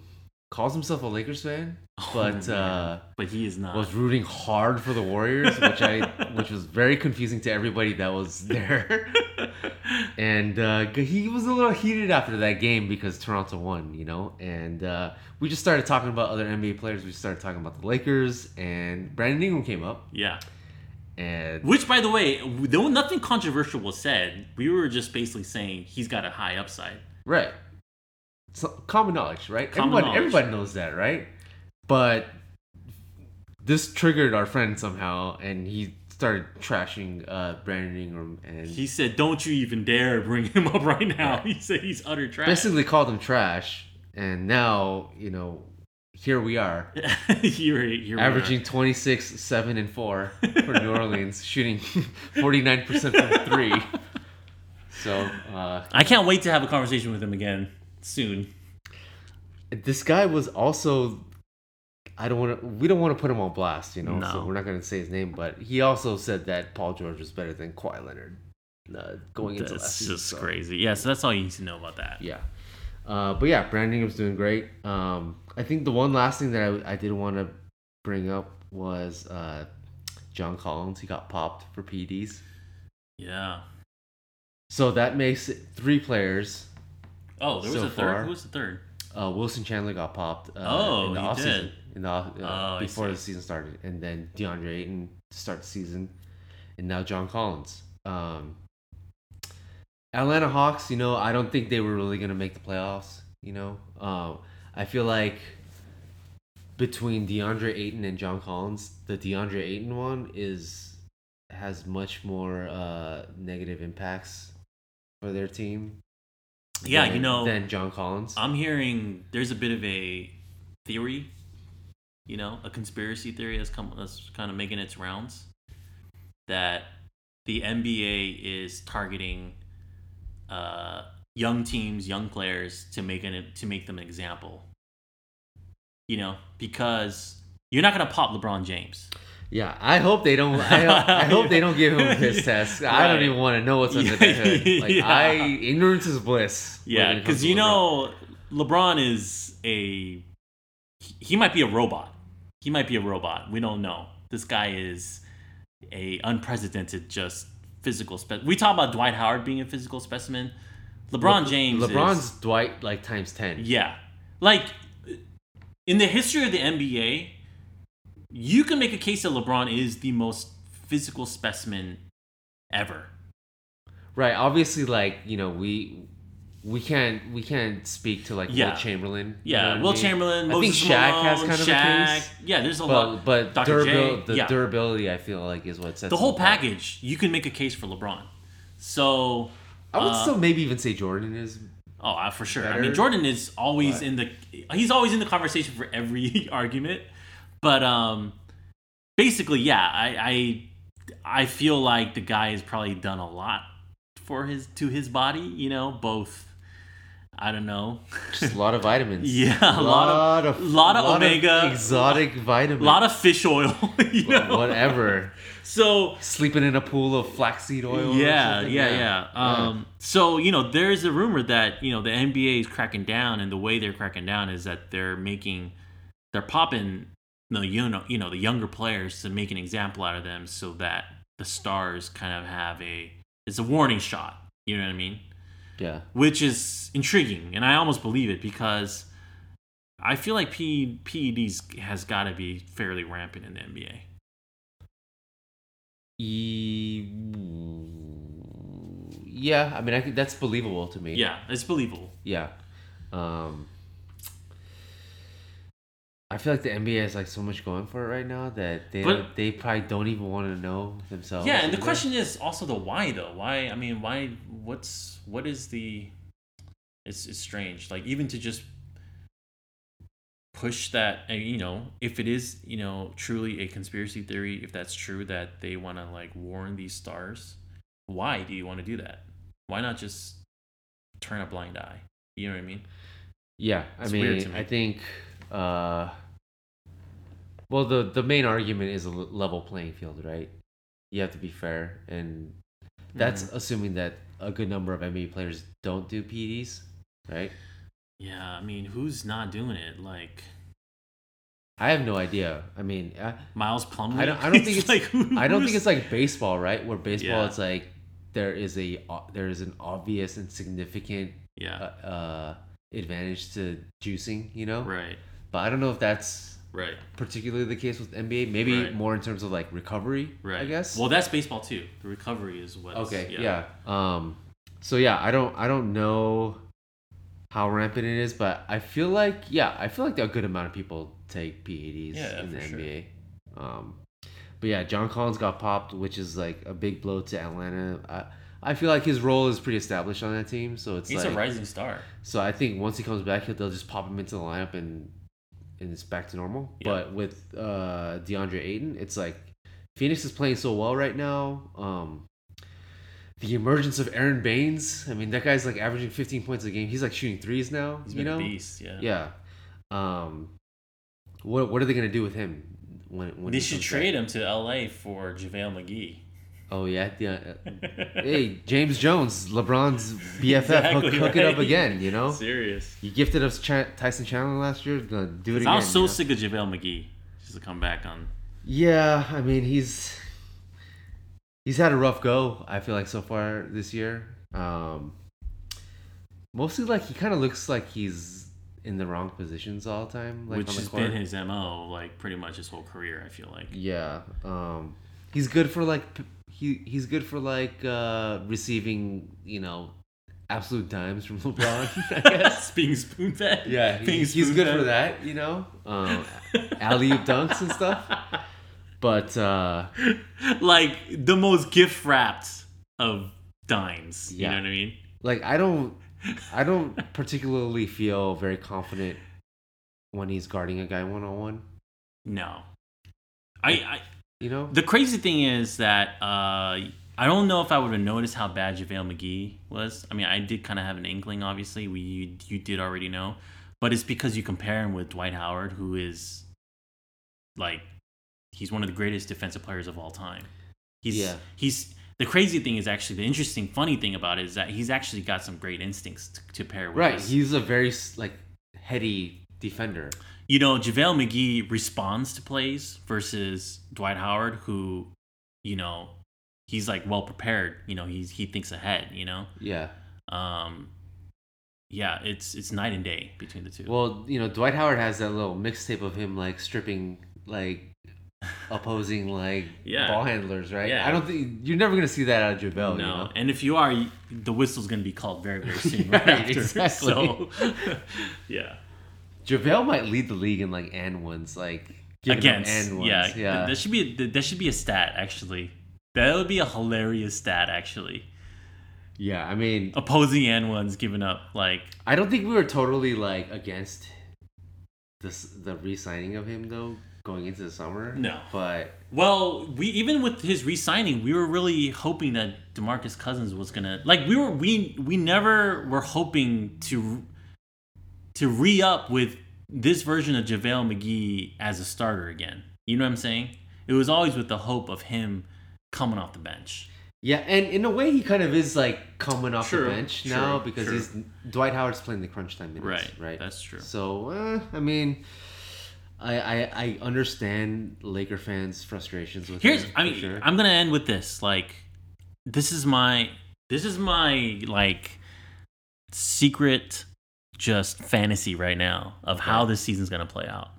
Speaker 1: calls himself a Lakers fan, but
Speaker 2: Oh,
Speaker 1: uh,
Speaker 2: But he is not.
Speaker 1: was rooting hard for the Warriors, which I which was very confusing to everybody that was there. and uh, he was a little heated after that game because Toronto won, you know. And uh, we just started talking about other NBA players. We started talking about the Lakers, and Brandon Ingram came up,
Speaker 2: yeah.
Speaker 1: and
Speaker 2: Which, by the way, was nothing controversial was said. We were just basically saying he's got a high upside.
Speaker 1: right, so, common knowledge, right?
Speaker 2: Common
Speaker 1: everybody,
Speaker 2: knowledge.
Speaker 1: everybody knows that, right? But this triggered our friend somehow, and he started trashing uh, Brandon Ingram, and
Speaker 2: He said, "Don't you even dare bring him up right now."
Speaker 1: Right.
Speaker 2: He said he's utter trash.
Speaker 1: basically called him trash. And now, you know, here we are,
Speaker 2: here, here we are.
Speaker 1: averaging 26, 7, and 4 for New Orleans, shooting 49% from three. So, uh,
Speaker 2: I can't wait to have a conversation with him again soon.
Speaker 1: this guy was also. I don't want to. We don't want to put him on blast, you know. So we're not going to say his name, but he also said that Paul George was better than Kawhi Leonard uh, going into last
Speaker 2: That's
Speaker 1: season.
Speaker 2: just
Speaker 1: so-
Speaker 2: crazy. Yeah, so that's all you need to know about that.
Speaker 1: Yeah. Uh, but yeah, Brandon Ingram's doing great. Um, I think the one last thing that I, I did want to bring up was uh, John Collins. He got popped for PEDs.
Speaker 2: Yeah.
Speaker 1: So that makes it three players.
Speaker 2: Oh, there was
Speaker 1: So
Speaker 2: a third.
Speaker 1: far.
Speaker 2: Who was the third?
Speaker 1: Uh, Wilson Chandler got popped. Uh,
Speaker 2: Oh,
Speaker 1: in the
Speaker 2: he
Speaker 1: offseason.
Speaker 2: did.
Speaker 1: In the off- uh,
Speaker 2: Oh,
Speaker 1: before the season started, and then DeAndre Ayton to start the season, and now John Collins. Um, Atlanta Hawks, you know, I don't think they were really gonna make the playoffs. You know, um, I feel like between DeAndre Ayton and John Collins, the DeAndre Ayton one is has much more uh, negative impacts for their team.
Speaker 2: Yeah,
Speaker 1: than-
Speaker 2: you know,
Speaker 1: than John Collins.
Speaker 2: I'm hearing there's a bit of a theory, you know, a conspiracy theory that's come that's kind of making its rounds that the NBA is targeting uh, young teams, young players to make an to make them an example. You know, because you're not gonna pop LeBron James.
Speaker 1: Yeah, I hope they don't. I, I hope they don't give him a his test. I don't even want to know what's under the hood. Like
Speaker 2: Yeah.
Speaker 1: I, ignorance is bliss.
Speaker 2: Yeah, because you
Speaker 1: LeBron.
Speaker 2: know, LeBron is a he- he might be a robot. He might be a robot. We don't know. This guy is a unprecedented just physical spec. We talk about Dwight Howard being a physical specimen. LeBron
Speaker 1: Le-
Speaker 2: James.
Speaker 1: LeBron's
Speaker 2: is-
Speaker 1: Dwight like times ten.
Speaker 2: yeah, like in the history of the NBA, you can make a case that LeBron is the most physical specimen ever.
Speaker 1: Right. Obviously, like you know, we we can't we can't speak to like
Speaker 2: Yeah.
Speaker 1: Wilt Chamberlain. you
Speaker 2: Yeah,
Speaker 1: know what I
Speaker 2: Wilt
Speaker 1: mean?
Speaker 2: Chamberlain,
Speaker 1: I think Shaq
Speaker 2: Malone,
Speaker 1: has kind of a
Speaker 2: Shaq.
Speaker 1: case.
Speaker 2: Yeah, there's a lot.
Speaker 1: But but
Speaker 2: Dr.
Speaker 1: Durabil- the
Speaker 2: yeah.
Speaker 1: durability, I feel like, is what sets
Speaker 2: the whole package, you can make a case for LeBron. So,
Speaker 1: I would
Speaker 2: uh,
Speaker 1: still maybe even say Jordan is.
Speaker 2: oh, uh, for sure. I mean, Jordan is always
Speaker 1: but-
Speaker 2: in the he's always in the conversation for every argument. But um, basically, yeah, I I I feel like the guy has probably done a lot for his to his body. You know, both. I don't know.
Speaker 1: Just a lot of vitamins.
Speaker 2: Yeah, a lot of- lot of omega-
Speaker 1: exotic vitamins.
Speaker 2: A lot of fish oil. You know?
Speaker 1: whatever.
Speaker 2: So
Speaker 1: Sleeping in a pool of flaxseed oil. or
Speaker 2: yeah, yeah, yeah. Um, so you know, there's a rumor that you know the NBA is cracking down, and the way they're cracking down is that they're making, they're popping the you know you know the younger players to make an example out of them, so that the stars kind of have a it's a warning shot. You know what I mean?
Speaker 1: yeah.
Speaker 2: Which is intriguing, and I almost believe it because I feel like P- PEDs has got to be fairly rampant in the NBA.
Speaker 1: Yeah, I mean, I think that's believable to me.
Speaker 2: Yeah, it's believable.
Speaker 1: Yeah. Um, I feel like the NBA has like so much going for it right now that they
Speaker 2: But-
Speaker 1: they probably don't even want to know themselves.
Speaker 2: Yeah, and the question is also the why though. Why? I mean, why? What's what is the? It's it's strange. Like even to just push that, you know, if it is you know truly a conspiracy theory, if that's true that they want to like warn these stars, why do you want to do that? Why not just turn a blind eye? You know what I mean?
Speaker 1: Yeah, I
Speaker 2: It's
Speaker 1: mean,
Speaker 2: me.
Speaker 1: I think. Uh, well, the the main argument is a level playing field, right? You have to be fair, and that's
Speaker 2: Mm-hmm.
Speaker 1: assuming that a good number of NBA players don't do PEDs, right?
Speaker 2: Yeah, I mean, who's not doing it? Like
Speaker 1: I have no idea. I mean, I,
Speaker 2: Miles Plumlee.
Speaker 1: I don't. I don't think it's
Speaker 2: like.
Speaker 1: I don't think it's like baseball, right? Where baseball,
Speaker 2: Yeah.
Speaker 1: it's like there is a o- there is an obvious and significant
Speaker 2: Yeah.
Speaker 1: uh, uh, advantage to juicing, you know.
Speaker 2: right.
Speaker 1: But I don't know if that's
Speaker 2: Right.
Speaker 1: particularly the case with NBA. Maybe
Speaker 2: Right.
Speaker 1: more in terms of like recovery,
Speaker 2: Right.
Speaker 1: I guess.
Speaker 2: Well, that's baseball too. The recovery is what.
Speaker 1: okay, yeah. Um, so yeah, I don't I don't know how rampant it is, but I feel like yeah, I feel like a good amount of people take PEDs
Speaker 2: Yeah,
Speaker 1: in the
Speaker 2: for sure.
Speaker 1: NBA. Um, but yeah, John Collins got popped, which is like a big blow to Atlanta. I, I feel like his role is pretty established on that team, so it's
Speaker 2: He's
Speaker 1: like
Speaker 2: a rising star.
Speaker 1: so I think once he comes back, he'll they'll just pop him into the lineup and and it's back to normal.
Speaker 2: Yeah.
Speaker 1: But with uh, DeAndre Ayton, it's like Phoenix is playing so well right now. Um, the emergence of Aron Baynes. I mean, that guy's like averaging 15 points a game. He's like shooting threes now.
Speaker 2: He's
Speaker 1: you
Speaker 2: been
Speaker 1: know?
Speaker 2: a beast. Yeah.
Speaker 1: Yeah. Um, what what are they gonna do with him when when
Speaker 2: They should trade
Speaker 1: back?
Speaker 2: him to LA for JaVale McGee.
Speaker 1: Oh yeah, yeah. uh, hey, James Jones, LeBron's BFF,
Speaker 2: Exactly,
Speaker 1: hook, hook it up again. You know,
Speaker 2: Serious.
Speaker 1: you gifted us Ch- Tyson Chandler last year. Do it again.
Speaker 2: I was so
Speaker 1: you know?
Speaker 2: sick of JaVale McGee. Just to come back on.
Speaker 1: Yeah, I mean he's he's had a rough go. I feel like so far this year. Um, mostly like he kind of looks like he's in the wrong positions all the time, like
Speaker 2: which
Speaker 1: on the
Speaker 2: has
Speaker 1: court.
Speaker 2: been his mo like pretty much his whole career. I feel like.
Speaker 1: Yeah. Um, he's good for like p- he he's good for like uh receiving you know absolute dimes from LeBron. I guess.
Speaker 2: Being spoon fed.
Speaker 1: Yeah, he- he's good for that. You know, um, alley oop dunks and stuff. But uh,
Speaker 2: like the most gift wrapped of dimes. You know what I mean?
Speaker 1: like I don't I don't particularly feel very confident when he's guarding a guy one on one.
Speaker 2: No. I, I
Speaker 1: You know?
Speaker 2: the crazy thing is that uh, I don't know if I would have noticed how bad JaVale McGee was. I mean, I did kind of have an inkling. Obviously, we you, you did already know, but it's because you compare him with Dwight Howard, who is like he's one of the greatest defensive players of all time. He's
Speaker 1: Yeah.
Speaker 2: he's the crazy thing is actually the interesting funny thing about it is that he's actually got some great instincts to, to pair with.
Speaker 1: right.
Speaker 2: his-
Speaker 1: He's a very like heady defender.
Speaker 2: You know, JaVale McGee responds to plays versus Dwight Howard, who, you know, he's like well prepared. You know, he's he thinks ahead. You know,
Speaker 1: Yeah.
Speaker 2: um, yeah, it's it's night and day between the two.
Speaker 1: Well, you know, Dwight Howard has that little mixtape of him like stripping like opposing like
Speaker 2: Yeah.
Speaker 1: ball handlers, right?
Speaker 2: Yeah.
Speaker 1: I don't think you're never gonna see that out of JaVale.
Speaker 2: no,
Speaker 1: You know?
Speaker 2: and if you are, the whistle's going to be called very very soon.
Speaker 1: Right,
Speaker 2: right after.
Speaker 1: exactly.
Speaker 2: So, yeah,
Speaker 1: JaVale might lead the league in like and ones, like
Speaker 2: against
Speaker 1: and ones.
Speaker 2: yeah,
Speaker 1: yeah.
Speaker 2: That should be a, that should be a stat actually. That would be a hilarious stat actually.
Speaker 1: yeah. I mean,
Speaker 2: Opposing and ones giving up like
Speaker 1: I don't think we were totally like against this the re-signing of him though going into the summer.
Speaker 2: No.
Speaker 1: but
Speaker 2: Well, we even with his re-signing, we were really hoping that DeMarcus Cousins was gonna like we were we we never were hoping to to re up with this version of JaVale McGee as a starter again. You know what I'm saying? It was always with the hope of him coming off the bench.
Speaker 1: Yeah, and in a way, he kind of is like coming off
Speaker 2: True,
Speaker 1: the bench now because
Speaker 2: true.
Speaker 1: he's Dwight Howard's playing the crunch time minutes.
Speaker 2: Right,
Speaker 1: Right.
Speaker 2: that's true.
Speaker 1: So uh, I mean, I, I I understand Laker fans' frustrations with
Speaker 2: Here's
Speaker 1: him,
Speaker 2: I mean
Speaker 1: sure.
Speaker 2: I'm gonna end with this. Like this is my this is my like secret just fantasy right now of how this season's gonna play out.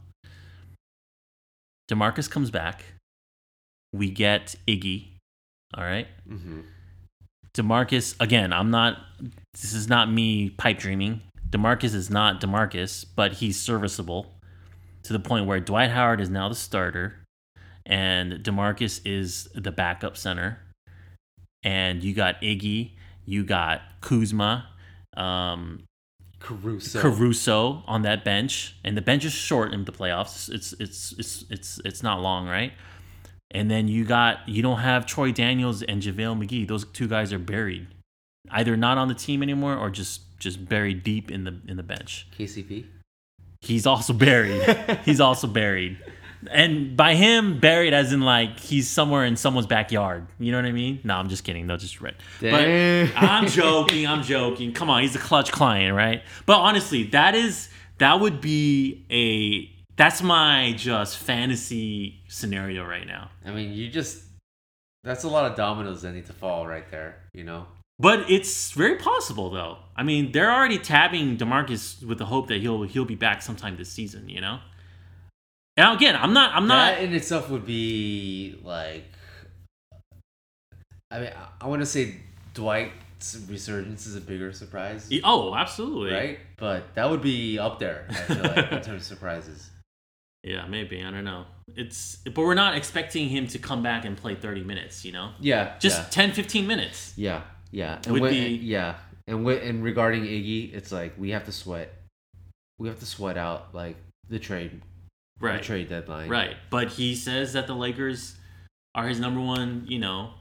Speaker 2: Demarcus comes back. We get Iggy. All right.
Speaker 1: hmm
Speaker 2: Demarcus again, I'm not this is not me pipe dreaming. Demarcus is not Demarcus, but he's serviceable to the point where Dwight Howard is now the starter and Demarcus is the backup center. And you got Iggy, you got Kuzma, um,
Speaker 1: Caruso.
Speaker 2: Caruso on that bench, and the bench is short in the playoffs. It's it's it's it's it's not long, right? And then you got you don't have Troy Daniels and JaVale McGee. Those two guys are buried, either not on the team anymore or just just buried deep in the in the bench.
Speaker 1: KCP.
Speaker 2: He's also buried. he's also buried. And by him, buried as in like he's somewhere in someone's backyard. You know what I mean? No, I'm just kidding. No, just.
Speaker 1: Damn.
Speaker 2: But I'm joking. I'm joking. Come on, he's a Klutch client, right? But honestly, that is that would be a that's my just fantasy scenario right now.
Speaker 1: I mean, you just that's a lot of dominoes that need to fall right there. You know.
Speaker 2: But it's very possible though. I mean, they're already tabbing Demarcus with the hope that he'll he'll be back sometime this season. You know. Now again, I'm not. I'm not.
Speaker 1: that in itself would be like. I mean, I, I want to say Dwight's resurgence is a bigger surprise,
Speaker 2: Oh, absolutely.
Speaker 1: right? But that would be up there. I feel like in terms of surprises.
Speaker 2: Yeah, maybe. I don't know. It's but we're not expecting him to come back and play 30 minutes, you know?
Speaker 1: Yeah,
Speaker 2: Just 10 15 minutes.
Speaker 1: yeah, yeah, and
Speaker 2: would
Speaker 1: when-
Speaker 2: be-
Speaker 1: yeah, and with, and regarding Iggy, it's like we have to sweat, we have to sweat out like the trade,
Speaker 2: Right.
Speaker 1: the trade deadline,
Speaker 2: Right. But he says that the Lakers are his number one, you know,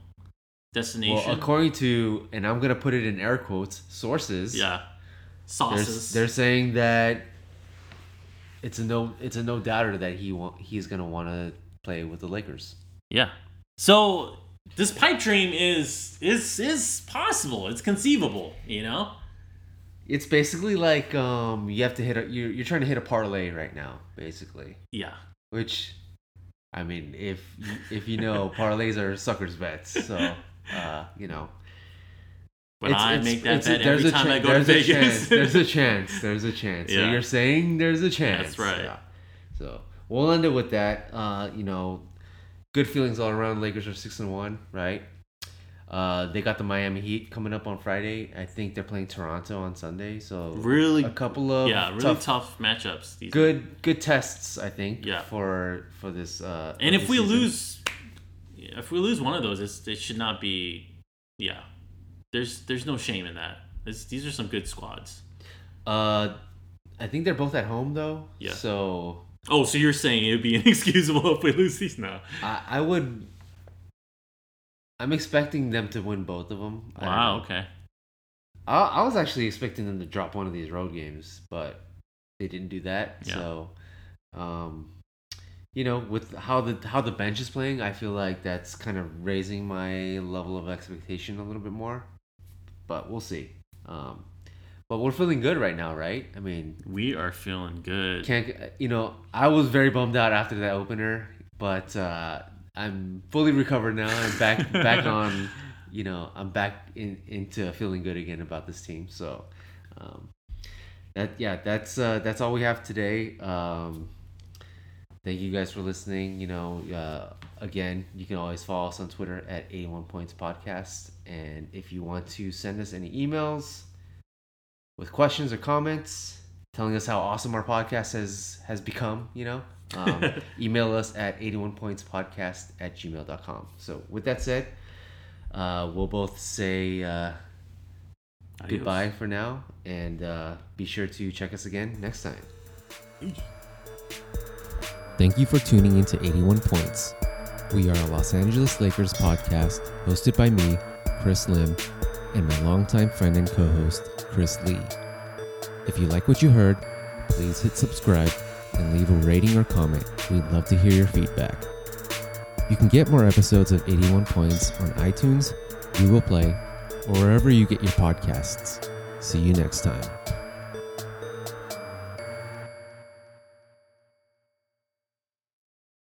Speaker 2: destination.
Speaker 1: Well, according to, and I'm gonna put it in air quotes, sources.
Speaker 2: yeah. Sauces.
Speaker 1: they're saying that it's a no it's a no doubter that he want he's gonna want to play with the Lakers.
Speaker 2: yeah. So this pipe dream is is is possible. It's conceivable, you know?
Speaker 1: It's basically like um you have to hit a you're, you're trying to hit a parlay right now, basically.
Speaker 2: Yeah.
Speaker 1: Which, I mean, if you- if you know parlays are suckers bets, so uh you know.
Speaker 2: But
Speaker 1: It's-
Speaker 2: I
Speaker 1: it's-
Speaker 2: make that
Speaker 1: it's-
Speaker 2: bet
Speaker 1: there's
Speaker 2: every
Speaker 1: a
Speaker 2: time I go to Vegas.
Speaker 1: chance, there's a chance. There's a chance. So
Speaker 2: Yeah.
Speaker 1: you're saying there's a chance.
Speaker 2: That's right.
Speaker 1: Yeah. So we'll end it with that. Uh, you know, good feelings all around. Lakers are six and one, right? Uh, they got the Miami Heat coming up on Friday. I think they're playing Toronto on Sunday. So
Speaker 2: Really-
Speaker 1: a couple of
Speaker 2: yeah, really
Speaker 1: tough,
Speaker 2: tough, matchups. These
Speaker 1: good good tests. I think.
Speaker 2: Yeah.
Speaker 1: For for this. Uh,
Speaker 2: And if we
Speaker 1: season.
Speaker 2: lose, if we lose one of those, it's, it should not be. Yeah, there's there's no shame in that. This, these are some good squads.
Speaker 1: uh, I think they're both at home though.
Speaker 2: Yeah.
Speaker 1: So
Speaker 2: Oh, so you're saying it would be inexcusable if we lose these now?
Speaker 1: I, I would. I'm expecting them to win both of them. I
Speaker 2: Wow.
Speaker 1: know.
Speaker 2: Okay.
Speaker 1: I, I was actually expecting them to drop one of these road games, but they didn't do that.
Speaker 2: Yeah.
Speaker 1: So, um, you know, with how the how the bench is playing, I feel like that's kind of raising my level of expectation a little bit more. But we'll see. Um, but we're feeling good right now, right? I mean,
Speaker 2: We are feeling good.
Speaker 1: can't you know? I was very bummed out after that opener, but uh, I'm fully recovered now. I'm back back on. You know, I'm back in into feeling good again about this team. So, um, that yeah, that's uh, that's all we have today. Um, thank you guys for listening. You know, uh, again, you can always follow us on Twitter at 81 Points Podcast, and if you want to send us any emails with questions or comments telling us how awesome our podcast has has become you know um, email us at 81pointspodcast at gmail.com so with that said uh, we'll both say uh, goodbye for now and uh, be sure to check us again next time Thank you for tuning into 81 Points. We are a Los Angeles Lakers podcast hosted by me, Chris Lim, and my longtime friend and co host, Chris Lee. If you like what you heard, please hit subscribe and leave a rating or comment. We'd love to hear your feedback. You can get more episodes of 81 Points on iTunes, Google Play, or wherever you get your podcasts. See you next time.